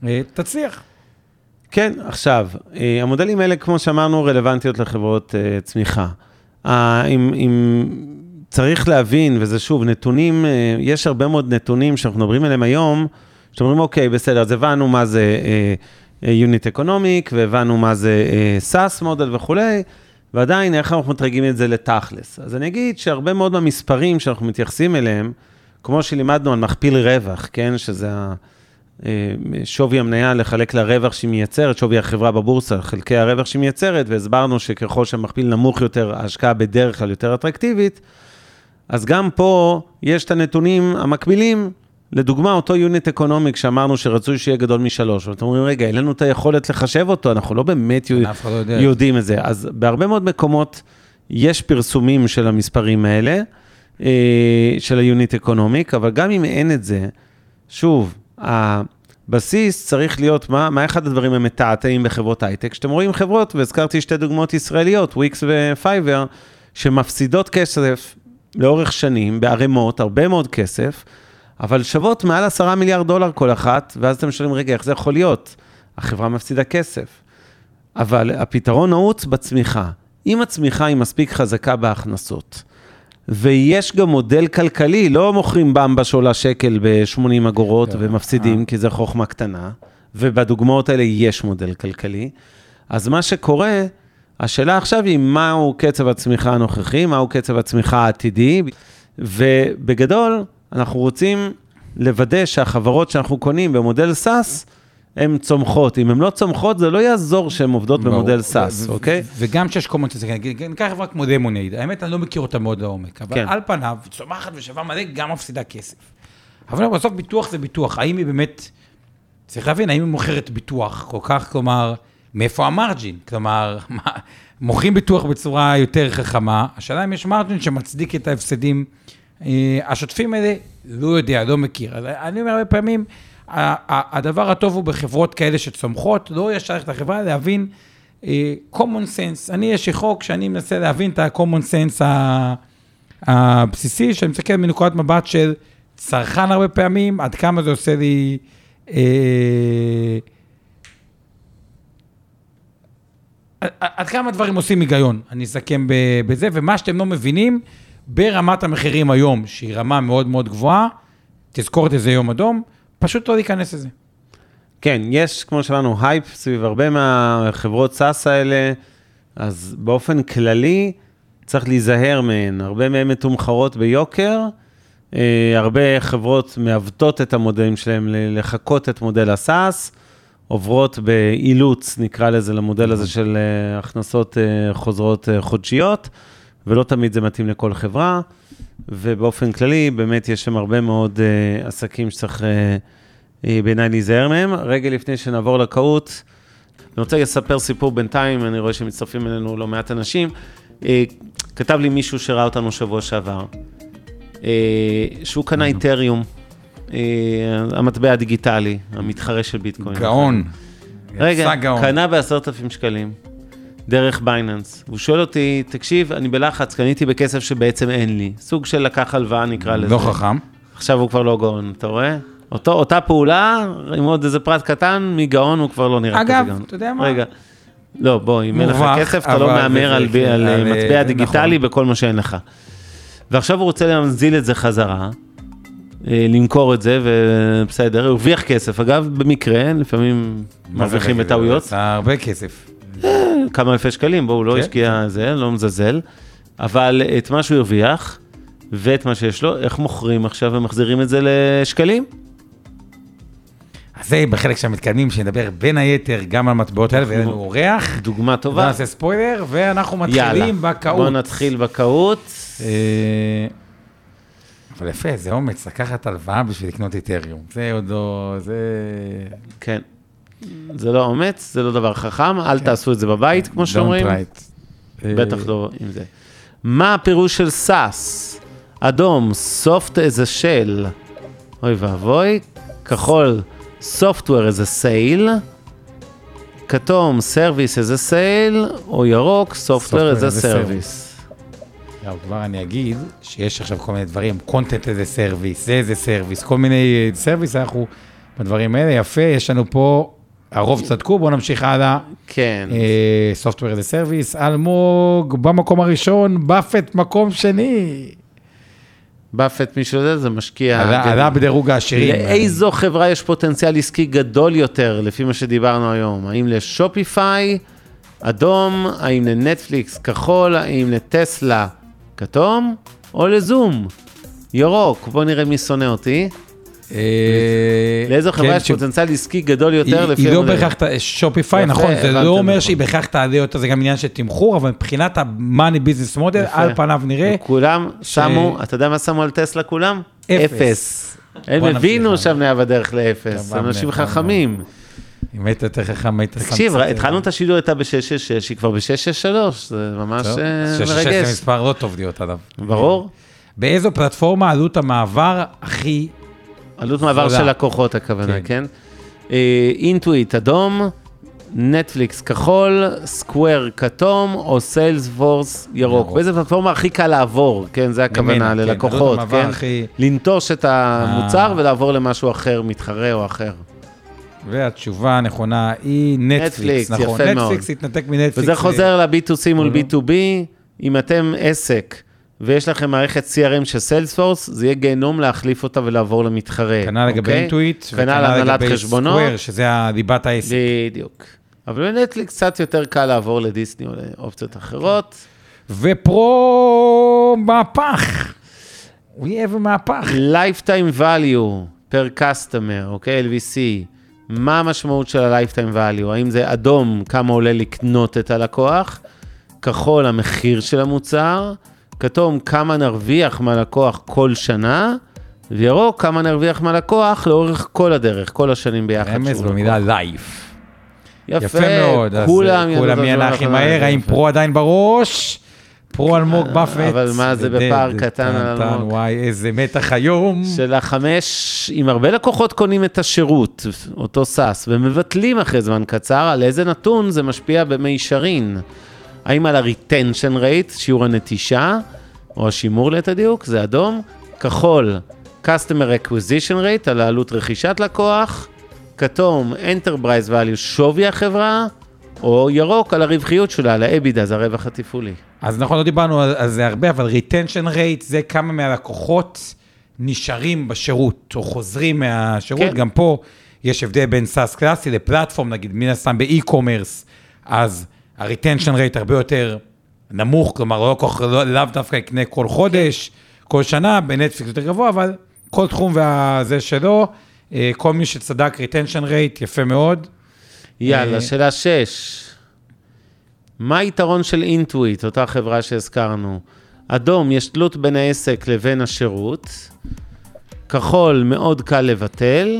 אה, תצליח. כן, עכשיו, אה, המודלים האלה, כמו שאמרנו, רלוונטיות לחברות אה, צמיחה. אה, אם, אם צריך להבין, וזה שוב, נתונים, יש הרבה מאוד נתונים שאנחנו מדברים עליהם היום, שאתם אומרים, אוקיי, בסדר, אז הבנו מה זה unit economic, והבנו מה זה SaaS model וכולי, ועדיין, איך אנחנו מתרגמים את זה לתכלס? אז אני אגיד שהרבה מאוד מהמספרים שאנחנו מתייחסים אליהם, כמו שלימדנו על מכפיל רווח, כן, שזה שווי המניה לחלק לרווח שהיא מייצרת, שווי החברה בבורסה, חלקי הרווח שהיא מייצרת, והסברנו שככל שהמכפיל נמוך יותר, ההשקעה בדרך כלל יותר אטרקטיבית, אז גם פה יש את הנתונים המקבילים לדוגמה, אותו unit economic שאמרנו שרצוי שיהיה גדול משלוש, ואתם אומרים, רגע, אין לנו את היכולת לחשב אותו, אנחנו לא באמת כן, לא יודע. יודעים את זה. אז בהרבה מאוד מקומות יש פרסומים של המספרים האלה, אה, של ה unit economic, אבל גם אם אין את זה, שוב, הבסיס צריך להיות, מה, מה אחד הדברים המתעתעים בחברות הייטק? שאתם רואים חברות, והזכרתי שתי דוגמאות ישראליות, וויקס ופייבר, שמפסידות כסף לאורך שנים, בערימות, הרבה מאוד כסף, אבל שוות מעל עשרה מיליארד דולר כל אחת, ואז אתם שואלים, רגע, איך זה יכול להיות? החברה מפסידה כסף. אבל הפתרון נעוץ בצמיחה. אם הצמיחה היא מספיק חזקה בהכנסות, ויש גם מודל כלכלי, לא מוכרים במבה שעולה שקל ב-80 אגורות כן. ומפסידים, אה. כי זה חוכמה קטנה, ובדוגמאות האלה יש מודל כלכלי. אז מה שקורה, השאלה עכשיו היא מהו קצב הצמיחה הנוכחי, מהו קצב הצמיחה העתידי, ובגדול, אנחנו רוצים לוודא שהחברות שאנחנו קונים במודל SaaS, הן צומחות. אם הן לא צומחות, זה לא יעזור שהן עובדות במודל SaaS, אוקיי? וגם כשיש common sense, ניקח חברה כמו למונייד, האמת, אני לא מכיר אותה מאוד לעומק, אבל כן. על פניו, צומחת ושווה מלא, גם מפסידה כסף. אבל בסוף ביטוח זה ביטוח, האם היא באמת, צריך להבין, האם היא מוכרת ביטוח כל כך, כלומר, מאיפה המרג'ין? כלומר, מוכרים ביטוח בצורה יותר חכמה, השאלה אם יש מרג'ין שמצדיק את ההפסדים. אה, השוטפים האלה, לא יודע, לא מכיר. אני אומר הרבה פעמים, הדבר הטוב הוא בחברות כאלה שצומחות, לא ישר את החברה, להבין אה, common sense. אני, יש לי חוק שאני מנסה להבין את ה-common sense הבסיסי, שאני מסתכל מנקודת מבט של צרכן הרבה פעמים, עד כמה זה עושה לי... אה, עד כמה דברים עושים היגיון, אני אסכם בזה, ומה שאתם לא מבינים, ברמת המחירים היום, שהיא רמה מאוד מאוד גבוהה, תזכורת איזה יום אדום, פשוט לא להיכנס לזה. כן, יש, כמו שאמרנו, הייפ סביב הרבה מהחברות SaaS האלה, אז באופן כללי צריך להיזהר מהן. הרבה מהן מתומחרות ביוקר, אה, הרבה חברות מעוותות את המודלים שלהם לחקות את מודל הסאס, עוברות באילוץ, נקרא לזה, למודל הזה של אה, הכנסות אה, חוזרות חודשיות, ולא תמיד זה מתאים לכל חברה, ובאופן כללי, באמת יש שם הרבה מאוד אה, עסקים שצריך... אה, בעיניי להיזהר מהם. רגע לפני שנעבור לקהות, אני רוצה לספר סיפור בינתיים, אני רואה שמצטרפים אלינו לא מעט אנשים. אה, כתב לי מישהו שראה אותנו שבוע שעבר, אה, שהוא קנה איתריום, המטבע הדיגיטלי, המתחרה של ביטקוין. גאון. רגע, קנה בעשרת אלפים שקלים, דרך בייננס. הוא שואל אותי, תקשיב, אני בלחץ, קניתי בכסף שבעצם אין לי. סוג של לקח הלוואה, נקרא לזה. לא חכם. עכשיו הוא כבר לא גאון, אתה רואה? אותו, אותה פעולה, עם עוד איזה פרט קטן, מגאון הוא כבר לא נראה אגב, כזה גאון. אתה יודע מה? רגע, לא, בוא, אם אין לך כסף, אתה לא מהמר על, ב- על על- מטבע זה דיגיטלי נכון. בכל מה שאין לך. ועכשיו הוא רוצה להנזיל את זה חזרה, אה, למכור את זה, ובסדר, הוא הרוויח כסף. אגב, במקרה, לפעמים מרוויחים בטעויות, הרבה כסף. כמה אלפי שקלים, בואו, הוא לא כן. השקיע זה, לא מזלזל, אבל את מה שהוא הרוויח, ואת מה שיש לו, איך מוכרים עכשיו ומחזירים את זה לשקלים? אז זה בחלק של המתקדמים, שנדבר בין היתר גם על המטבעות האלה, ויהיה לנו אורח. דוגמה טובה. נעשה ספוילר, ואנחנו מתחילים בקהות. בוא נתחיל בקהות. אה, אבל יפה, זה אומץ, לקחת הלוואה בשביל לקנות איתריום. זה עוד לא... זה... כן. זה לא אומץ, זה לא דבר חכם, אל תעשו את זה בבית, כמו שאומרים. It. אה, בטח לא עם זה. מה הפירוש של SaaS? אדום, soft as a shell. אוי ואבוי. כחול, software as a sale. כתום, service as a sale. או ירוק, software as a service. לא, כבר אני אגיד שיש עכשיו כל מיני דברים, content as a service, זה as a service, כל מיני service, אנחנו בדברים האלה, יפה, יש לנו פה, הרוב צדקו, בואו נמשיך הלאה. כן. אה, Software as a Service, אלמוג במקום הראשון, באפט מקום שני. באפט, מישהו יודע, זה משקיע. עלה כן. בדירוג העשירים. לאיזו חברה יש פוטנציאל עסקי גדול יותר, לפי מה שדיברנו היום? האם לשופיפיי, אדום, האם לנטפליקס, כחול, האם לטסלה, כתום, או לזום, ירוק? בוא נראה מי שונא אותי. אה, לאיזו חברה כן, יש ש- פוטנציאל עסקי גדול יותר, לפי היא לא? בהכרח שופיפיי, נכון, זה לא אומר נכון. שהיא בהכרח תעלה יותר, זה גם עניין של תמחור, אבל מבחינת ה-money business model. על פניו נראה, כולם שמו, אתה יודע מה שמו על טסלה כולם? אפס. הם הבינו. שהמניה בדרך לאפס, אנשים חכמים. אם היית יותר חכם, היית שם תקשיב, התחלנו אה, את השידור הייתה ב-666, היא כבר ב-663, זה ממש אה, שש- שש זה מרגש. מספר לא טוב להיות עליו. ברור. באיזו פלטפורמה עלות המעבר הכי... עלות מעבר. של לקוחות הכוונה, כן. כן? אינטואיט אדום, נטפליקס כחול, סקוור כתום, או סיילספורס ירוק. ירוק. באיזה פלטפורמה הכי קל לעבור, כן? זה הכוונה, כן, ללקוחות, כן? לנטוש את המוצר אה. ולעבור למשהו אחר, מתחרה או אחר. והתשובה הנכונה היא נטפליקס, נטפליקס, נכון. יפה מאוד. נטפליקס התנתק מנטפליקס. וזה חוזר ל-B2C מול לא. B2B, אם אתם עסק ויש לכם מערכת CRM של סיילספורס, זה יהיה גיהנום להחליף אותה ולעבור למתחרה. כנ"ל לגבי אוקיי? אינטואיט, כנ"ל הנהלת חשבונות. סקוואר, שזה ליבת העסק. בדיוק. אבל בנטפליקס קצת יותר קל לעבור לדיסני או לאופציות אחרות. ופרו מהפך. אויב מהפך. Lifetime value per customer, אוקיי? LVC. מה המשמעות של ה-Lifetime value? האם זה אדום, כמה עולה לקנות את הלקוח? כחול, המחיר של המוצר? כתום, כמה נרוויח מהלקוח כל שנה? וירוק, כמה נרוויח מהלקוח לאורך כל הדרך, כל השנים ביחד. רמז במילה. life. יפה, יפה מאוד. אז, כולם אה, ידעו כולם הדבר הכי מהר, האם. פרו עדיין בראש? פרו אלמוג באפט. אבל מה זה בפער קטן על אלמוג? וואי, איזה מתח היום. של החמש, אם הרבה לקוחות קונים את השירות, אותו SaaS, ומבטלים אחרי זמן קצר, על איזה נתון זה משפיע במישרין? האם על ה- retention rate, שיעור הנטישה, או השימור ליתר דיוק, זה אדום, כחול, customer acquisition rate, על העלות רכישת לקוח, כתום, enterprise value, שווי החברה, או ירוק על הרווחיות שלה, על ה EBITDA, זה הרווח התפעולי. אז נכון, לא דיברנו על, על זה הרבה, אבל retention rate זה כמה מהלקוחות נשארים בשירות, או חוזרים מהשירות. כן. גם פה יש הבדל בין SaaS קלאסי ל platform, נגיד, מן הסתם ב e-commerce, אז ה-retention rate הרבה יותר נמוך, כלומר, לא כך, לא- לאו דווקא יקנה כל חודש, כל שנה, בנטפליקס יותר גבוה, אבל כל תחום והזה שלו, אה, כל מי שצדק retention rate, יפה מאוד. יאללה, אה, שאלה 6. מה היתרון של אינטואיט, אותה חברה שהזכרנו? אדום, יש תלות בין העסק לבין השירות. כחול, מאוד קל לבטל.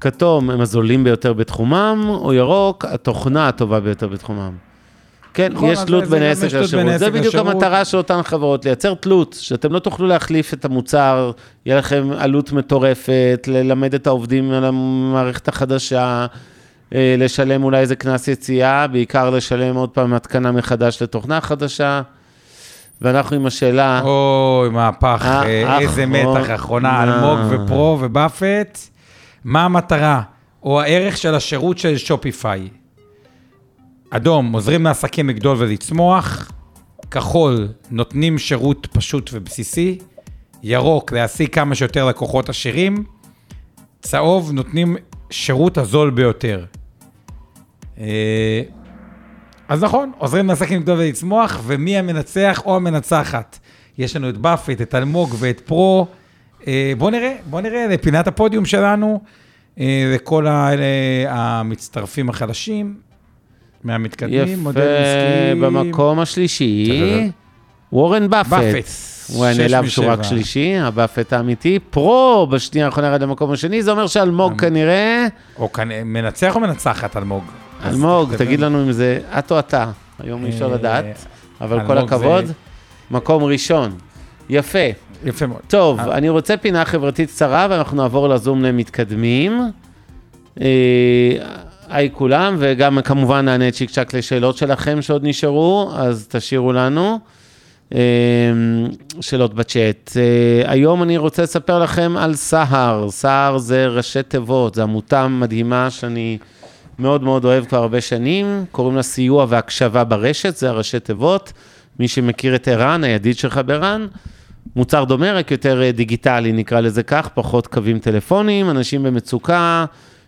כתום, הם הזולים ביותר בתחומם. או ירוק, התוכנה הטובה ביותר בתחומם. כן, נכון, יש תלות בין העסק לשירות. זה בדיוק לשירות. המטרה של אותן חברות, לייצר תלות, שאתם לא תוכלו להחליף את המוצר, יהיה לכם עלות מטורפת, ללמד את העובדים על המערכת החדשה, אה, לשלם אולי איזה קנס יציאה, בעיקר לשלם עוד פעם התקנה מחדש לתוכנה חדשה. ואנחנו עם השאלה, אוי, מהפך, אה, אה, איזה אחרונה. מתח, אחרונה, אלמוג ופרו ובאפט. מה המטרה, או הערך של השירות של שופיפיי? אדום, עוזרים לעסקים לגדול ולצמוח. כחול, נותנים שירות פשוט ובסיסי. ירוק, להשיג כמה שיותר לקוחות עשירים. צהוב, נותנים שירות הזול ביותר. אה, אז נכון, עוזרים לעסקים גדול ולצמוח, ומי המנצח או המנצחת? יש לנו את באפט, את אלמוג ואת פרו. אה, בואו נראה, בואו נראה לפינת הפודיום שלנו, אה, לכל המצטרפים החדשים, מהמתקדמים, יפה, עסקיים. במקום השלישי, וורן באפט. הוא היה נעלב שהוא רק. שלישי, הבאפט האמיתי. פרו, בשנייה האחרונה ירד למקום השני, זה אומר שאלמוג אמ, כנראה... או כאן, מנצח או מנצחת, אלמוג? אלמוג. תגיד לנו אם זה את או אתה. היום אי אפשר אה, לדעת, אבל כל הכבוד. מקום ראשון. יפה. יפה מאוד. טוב, אה. אני רוצה פינה חברתית קצרה, ואנחנו נעבור לזום למתקדמים. היי כולם, וגם כמובן נענה צ'יק צ'אק לשאלות שלכם שעוד נשארו, אז תשאירו לנו. אה, שאלות בצ'אט. אה, היום אני רוצה לספר לכם על סהר. סהר זה ראשי תיבות, זו עמותה מדהימה שאני מאוד מאוד אוהב כבר הרבה שנים. קוראים לה סיוע והקשבה ברשת, זה הראשי תיבות. מי שמכיר את ערן, הידיד שלך בערן, מוצר דומה, רק יותר אה, דיגיטלי, נקרא לזה כך, פחות קווים טלפוניים, אנשים במצוקה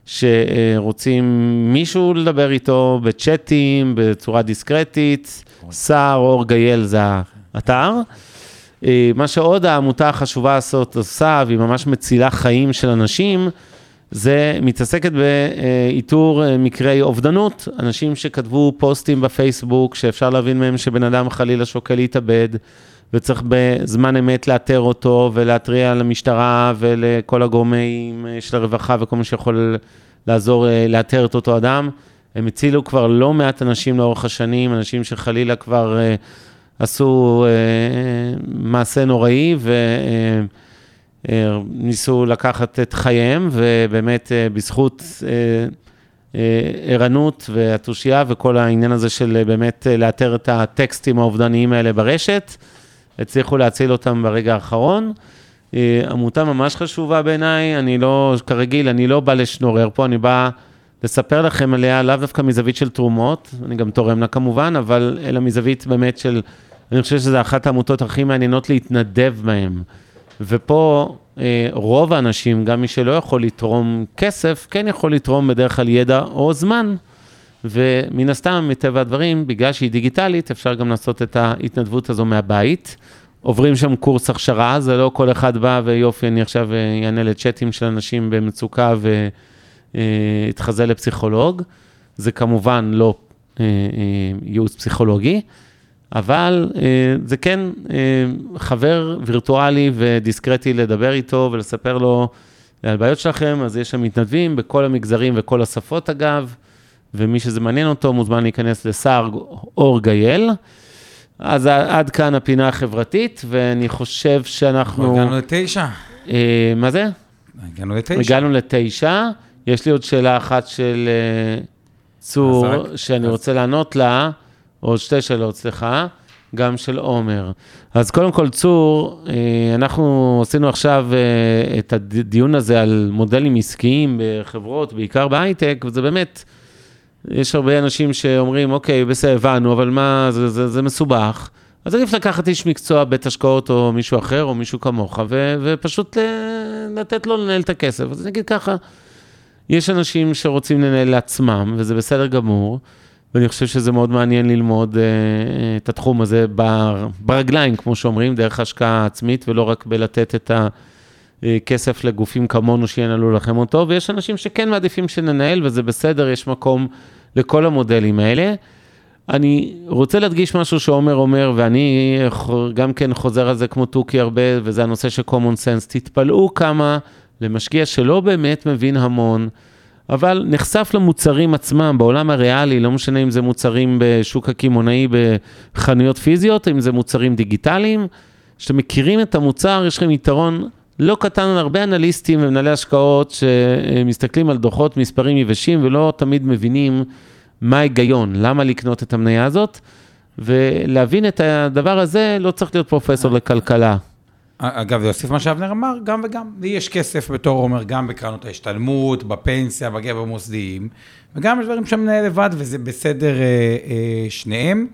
שרוצים מישהו לדבר איתו בצ'אטים, בצורה דיסקרטית. סער אור גייל זה האתר. אה, מה שעוד העמותה החשובה הזאת עושה, והיא ממש מצילה חיים של אנשים, זה מתעסקת באיתור אה, מקרי אובדנות. אנשים שכתבו פוסטים בפייסבוק, שאפשר להבין מהם שבן אדם חלילה שוקל להתאבד, וצריך בזמן אמת לאתר אותו ולהתריע למשטרה ולכל הגורמים אה, של הרווחה וכל מי שיכול לעזור אה, לאתר את אותו אדם. הם הצילו כבר לא מעט אנשים לאורך השנים, אנשים שחלילה כבר אה, עשו אה, מעשה נוראי וניסו לקחת את חייהם, ובאמת אה, בזכות אה, אה, ערנות והתושייה וכל העניין הזה של אה, באמת אה, לאתר את הטקסטים האובדניים האלה ברשת, הצליחו להציל אותם ברגע האחרון. אה, עמותה ממש חשובה בעיניי, אני לא, כרגיל, אני לא בא לשנורר פה, אני בא לספר לכם עליה, לאו דווקא מזווית של תרומות, אני גם תורם לה כמובן, אבל אלא מזווית באמת של, אני חושב שזו אחת העמותות הכי מעניינות להתנדב בהן. ופה אה, רוב האנשים, גם מי שלא יכול לתרום כסף, כן יכול לתרום בדרך כלל ידע או זמן. ומן הסתם, מטבע הדברים, בגלל שהיא דיגיטלית, אפשר גם לעשות את ההתנדבות הזו מהבית. עוברים שם קורס הכשרה, זה לא כל אחד בא ויופי, אני עכשיו אה, אענה לצ'אטים של אנשים במצוקה ויתחזה לפסיכולוג. זה כמובן לא אה, אה, ייעוץ פסיכולוגי, אבל אה, זה כן אה, חבר וירטואלי ודיסקרטי לדבר איתו ולספר לו על בעיות שלכם, אז יש שם מתנדבים בכל המגזרים וכל השפות אגב, ומי שזה מעניין אותו מוזמן להיכנס לסער אור גייל. אז עד כאן הפינה החברתית, ואני חושב שאנחנו... הגענו לתשע. אה, מה זה? הגענו לתשע. הגענו לתשע. יש לי עוד שאלה אחת של אה, צור, אז רק- שאני אז- רוצה לענות לה, או שתי שאלות, סליחה, גם של עומר. אז קודם כל, צור, אה, אנחנו עשינו עכשיו אה, את הדיון הזה על מודלים עסקיים בחברות, בעיקר בהייטק, וזה באמת יש הרבה אנשים שאומרים, אוקיי, בסדר, הבנו, אבל מה, זה, זה, זה מסובך. אז עדיף לקחת איש מקצוע, בית השקעות או מישהו אחר, או מישהו כמוך, ו, ופשוט ל, לתת לו לנהל את הכסף. אז נגיד ככה, יש אנשים שרוצים לנהל לעצמם, וזה בסדר גמור, ואני חושב שזה מאוד מעניין ללמוד uh, את התחום הזה ברגליים, כמו שאומרים, דרך השקעה עצמית, ולא רק בלתת את הכסף לגופים כמונו שינהלו לכם אותו, ויש אנשים שכן מעדיפים שננהל, וזה בסדר, יש מקום לכל המודלים האלה. אני רוצה להדגיש משהו שעומר אומר, ואני גם כן חוזר על זה כמו תוכי הרבה, וזה הנושא של common sense. תתפלאו כמה למשקיע שלא באמת מבין המון, אבל נחשף למוצרים עצמם בעולם הריאלי, לא משנה אם זה מוצרים בשוק הקמעונאי בחנויות פיזיות, אם זה מוצרים דיגיטליים, כשאתם מכירים את המוצר, יש לכם יתרון לא קטן על הרבה אנליסטים ומנהלי השקעות שמסתכלים על דוחות, מספרים יבשים ולא תמיד מבינים מה ההיגיון, למה לקנות את המניה הזאת, ולהבין את הדבר הזה, לא צריך להיות פרופסור לכלכלה. אגב, להוסיף מה שאבנר אמר, גם וגם. לי יש כסף בתור עומר, גם בקרנות ההשתלמות, בפנסיה, בגבר מוסדיים, וגם יש דברים שמנהל לבד, וזה בסדר אה, אה, שניהם.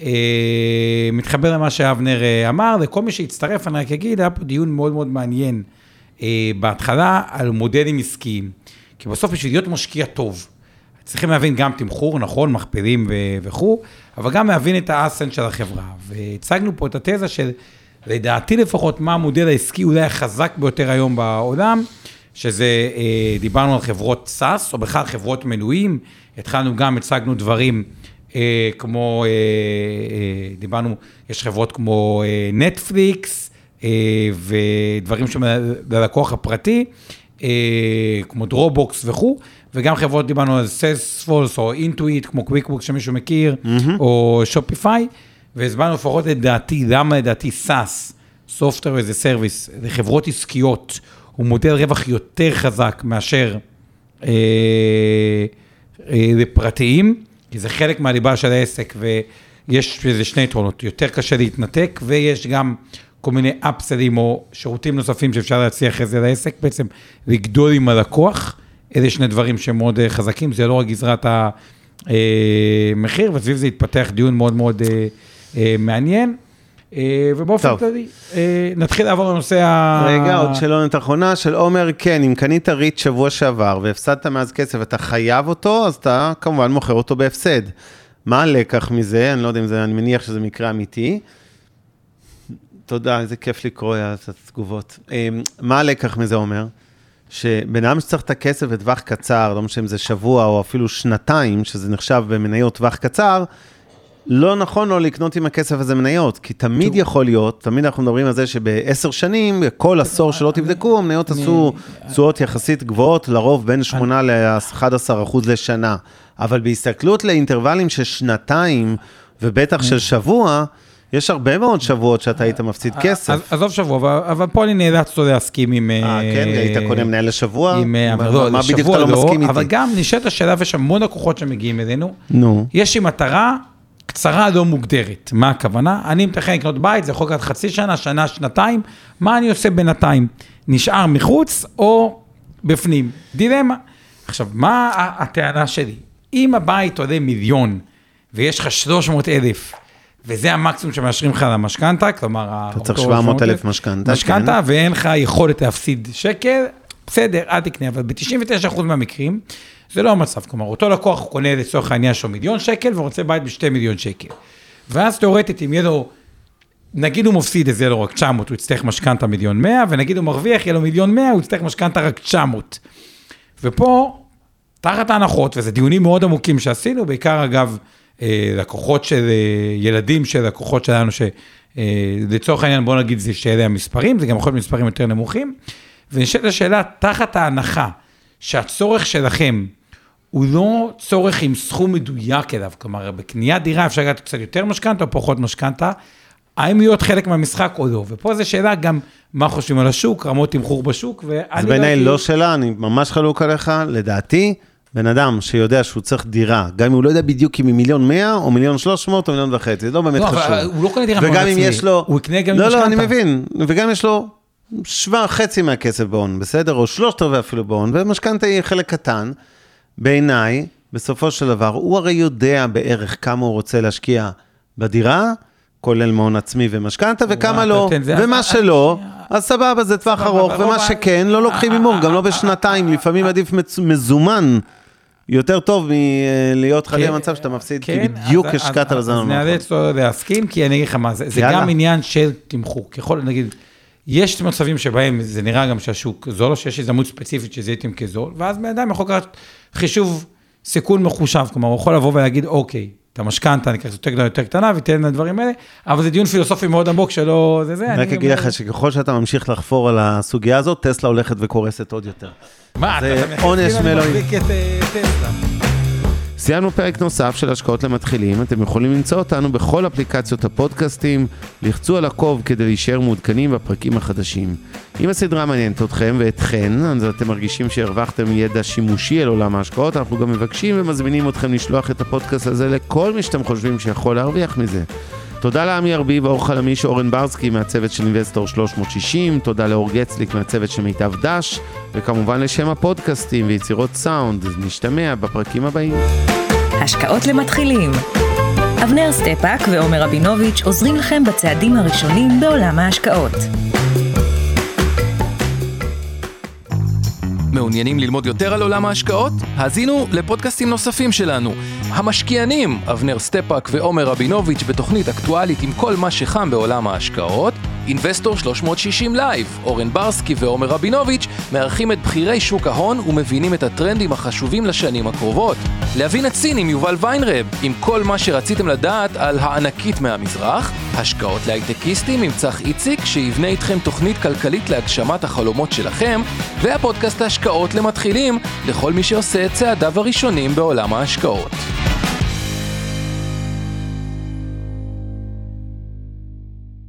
אה, מתחבר למה שאבנר אה, אמר, לכל מי שהצטרף, אני רק אגיד, היה פה דיון מאוד מאוד מעניין אה, בהתחלה על מודלים עסקיים. כי בסוף בשביל להיות משקיע טוב, צריכים להבין גם תמחור, נכון, מכפילים וכו', אבל גם להבין את האסנט של החברה. והצגנו פה את התזה של, לדעתי לפחות, מה המודל העסקי אולי החזק ביותר היום בעולם, שזה, דיברנו על חברות SaaS, או בכלל חברות מנויים, התחלנו גם, הצגנו דברים כמו, אה, אה, דיברנו, יש חברות כמו נטפליקס, ודברים שהם ללקוח הפרטי, כמו דרופבוקס וכו', וגם חברות, דיברנו על סיילספורס או אינטואיט, כמו קוויקבוקס שמישהו מכיר, mm-hmm. או שופיפיי, והסברנו לפחות לדעתי, למה לדעתי Software as a Service, לחברות עסקיות, הוא מודל רווח יותר חזק מאשר אה, אה, לפרטיים. כי זה חלק מהליבה של העסק, ויש בזה שני יתרונות, יותר קשה להתנתק, ויש גם כל מיני upsellים או שירותים נוספים שאפשר להציע אחרי זה לעסק, בעצם לגדול עם הלקוח, אלה שני דברים שהם מאוד אה, חזקים, זה לא רק גזרת המחיר, אה, וסביב זה התפתח דיון מאוד מאוד אה, מעניין. אה, ובאופן כללי, אה, נתחיל לעבור לנושא ה... רגע, עוד שאלונת אחרונה של עומר, כן, אם קנית ריט שבוע שעבר והפסדת מאז כסף ואתה חייב אותו, אז אתה כמובן מוכר אותו בהפסד. מה הלקח מזה? אני לא יודע אם זה, אני מניח שזה מקרה אמיתי. תודה, איזה כיף לקרוא את התגובות. אה, מה הלקח מזה אומר? שבן אדם שצריך את הכסף בטווח קצר, לא משנה אם זה שבוע או אפילו שנתיים, שזה נחשב במניות טווח קצר, לא נכון לו לקנות עם הכסף הזה מניות, כי תמיד יכול להיות, תמיד אנחנו מדברים על זה שבעשר שנים, כל עשור שלא תבדקו, המניות עשו תשואות יחסית גבוהות, לרוב בין 8 ל-11 אחוז לשנה. אבל בהסתכלות לאינטרוולים של שנתיים, ובטח של שבוע, יש הרבה מאוד שבועות שאתה היית מפסיד כסף. עזוב שבוע, אבל פה אני נאלץ לא להסכים עם... אה, כן? היית קונה מנהל לשבוע? לא, מה בדיוק אתה לא, לא מסכים איתי? אבל גם נשאלת השאלה, ויש המון לקוחות שמגיעים אלינו. נו. יש לי מטרה קצרה לא מוגדרת. מה הכוונה? אני מתכנן לקנות בית, זה יכול לקחת חצי שנה, שנה, שנתיים, מה אני עושה בינתיים? נשאר מחוץ או בפנים? דילמה. עכשיו, מה הטענה שלי? אם הבית עולה מיליון ויש לך 300 אלף, וזה המקסימום שמאשרים לך למשכנתה, כלומר... אתה צריך 700 אלף משכנתה, משכנתה, כן. ואין לך יכולת להפסיד שקל, בסדר, אל תקנה, אבל ב-99% מהמקרים, זה לא המצב, כלומר, אותו לקוח קונה לצורך העניין שלו מיליון שקל ורוצה בית בשתי מיליון שקל. ואז תאורטית, אם יהיה לו, נגיד הוא מפסיד את זה לא רק 900, הוא יצטרך משכנתה מיליון 100, ונגיד הוא מרוויח, יהיה לו מיליון 100, הוא יצטרך משכנתה רק 900. ופה, תחת ההנחות, וזה דיונים מאוד עמוקים שעשינו, בעיקר אגב, אה, לקוחות של אה, ילדים של לקוחות שלנו, שלצורך אה, העניין, בוא נגיד שאלה המספרים, זה גם יכול להיות מספרים יותר נמוכים. ונשאלת השאלה, תחת ההנחה שהצורך שלכם הוא לא צורך עם סכום מדויק אליו, כלומר, בקניית דירה אפשר לקחת קצת יותר משכנתה או פחות משכנתה, האם להיות חלק מהמשחק או לא, ופה זו שאלה גם מה חושבים על השוק, רמות תמחור בשוק, ואני... זה בעיניי לא שאלה, אני ממש חלוק עליך, לדעתי, בן אדם שיודע שהוא צריך דירה, גם אם הוא לא יודע בדיוק אם היא מיליון מאה, או מיליון שלוש מאות, או מיליון וחצי, זה לא באמת לא, חשוב. הוא לא קונה דירה מאוד עצמי, לו... הוא יקנה גם לא, לא, אני מבין, וגם יש לו שווה חצי מהכסף בהון, בסדר? או שלושת רבעי אפילו בהון, ומשכנתה היא חלק קטן. בעיניי, בסופו של דבר, הוא הרי יודע בערך כמה הוא רוצה להשקיע בדירה, כולל מעון עצמי ומשכנתה, וכמה לא. זה- ומה אז- שלא, אז- אז סבבה, זה טווח ארוך, ומה שכן, לא לוקחים הימור, גם לא בשנתיים, לפעמים עדיף מזומן. יותר טוב מלהיות כן, במצב שאתה מפסיד, כי כן, בדיוק השקעת על הזמן אז. נאלץ לא להסכים, כי אני אגיד לך מה, זה. גם עניין של תמחור. ככל, נגיד, יש מצבים שבהם זה נראה גם שהשוק זול, או שיש הזדמנות ספציפית שזיהיתם כזול, ואז בן אדם יכול לקחת חישוב סיכון מחושב, כלומר, הוא יכול לבוא ולהגיד, אוקיי, את המשכנתה, אני אקח יותר גדולה, יותר קטנה, וייתן את הדברים האלה, אבל זה דיון פילוסופי מאוד עמוק שלא, זה זה. רק אני אגיד אומר- לך שככל שאתה ממשיך לחפור על הסוגיה הזאת, טסלה הולכת וקורסת עוד יותר. מה, אתה- אתה עונש מחזיק מאלוהים. סיימנו פרק נוסף של השקעות למתחילים, אתם יכולים למצוא אותנו בכל אפליקציות הפודקאסטים, לחצו על עקוב כדי להישאר מעודכנים בפרקים החדשים. אם הסדרה מעניינת אתכם ואתכן, אז אתם מרגישים שהרווחתם ידע שימושי על עולם ההשקעות, אנחנו גם מבקשים ומזמינים אתכם לשלוח את הפודקאסט הזה לכל מי שאתם חושבים שיכול להרוויח מזה. תודה לעמי ארביב, אור חלמיש, אורן ברסקי מהצוות של אינבסטור 360, תודה לאור גצליק מהצוות של מיטב דש, וכמובן לשם הפודקאסטים ויצירות סאונד, נשתמע בפרקים הבאים. השקעות למתחילים. אבנר סטפאק ועומר רבינוביץ' עוזרים לכם בצעדים הראשונים בעולם ההשקעות. מעוניינים ללמוד יותר על עולם ההשקעות? האזינו לפודקאסטים נוספים שלנו. המשקיענים, אבנר סטפאק ועומר רבינוביץ' בתוכנית אקטואלית עם כל מה שחם בעולם ההשקעות. אינבסטור 360 live, אורן ברסקי ועומר רבינוביץ' מארחים את בכירי שוק ההון ומבינים את הטרנדים החשובים לשנים הקרובות. להבין את סין עם יובל ויינרב, עם כל מה שרציתם לדעת על הענקית מהמזרח. השקעות להייטקיסטים עם צח איציק, שיבנה איתכם תוכנית כלכלית להגשמת החלומות שלכם, והפודקאסט ההשקעות למתחילים, לכל מי שעושה את צעדיו הראשונים בעולם ההשקעות.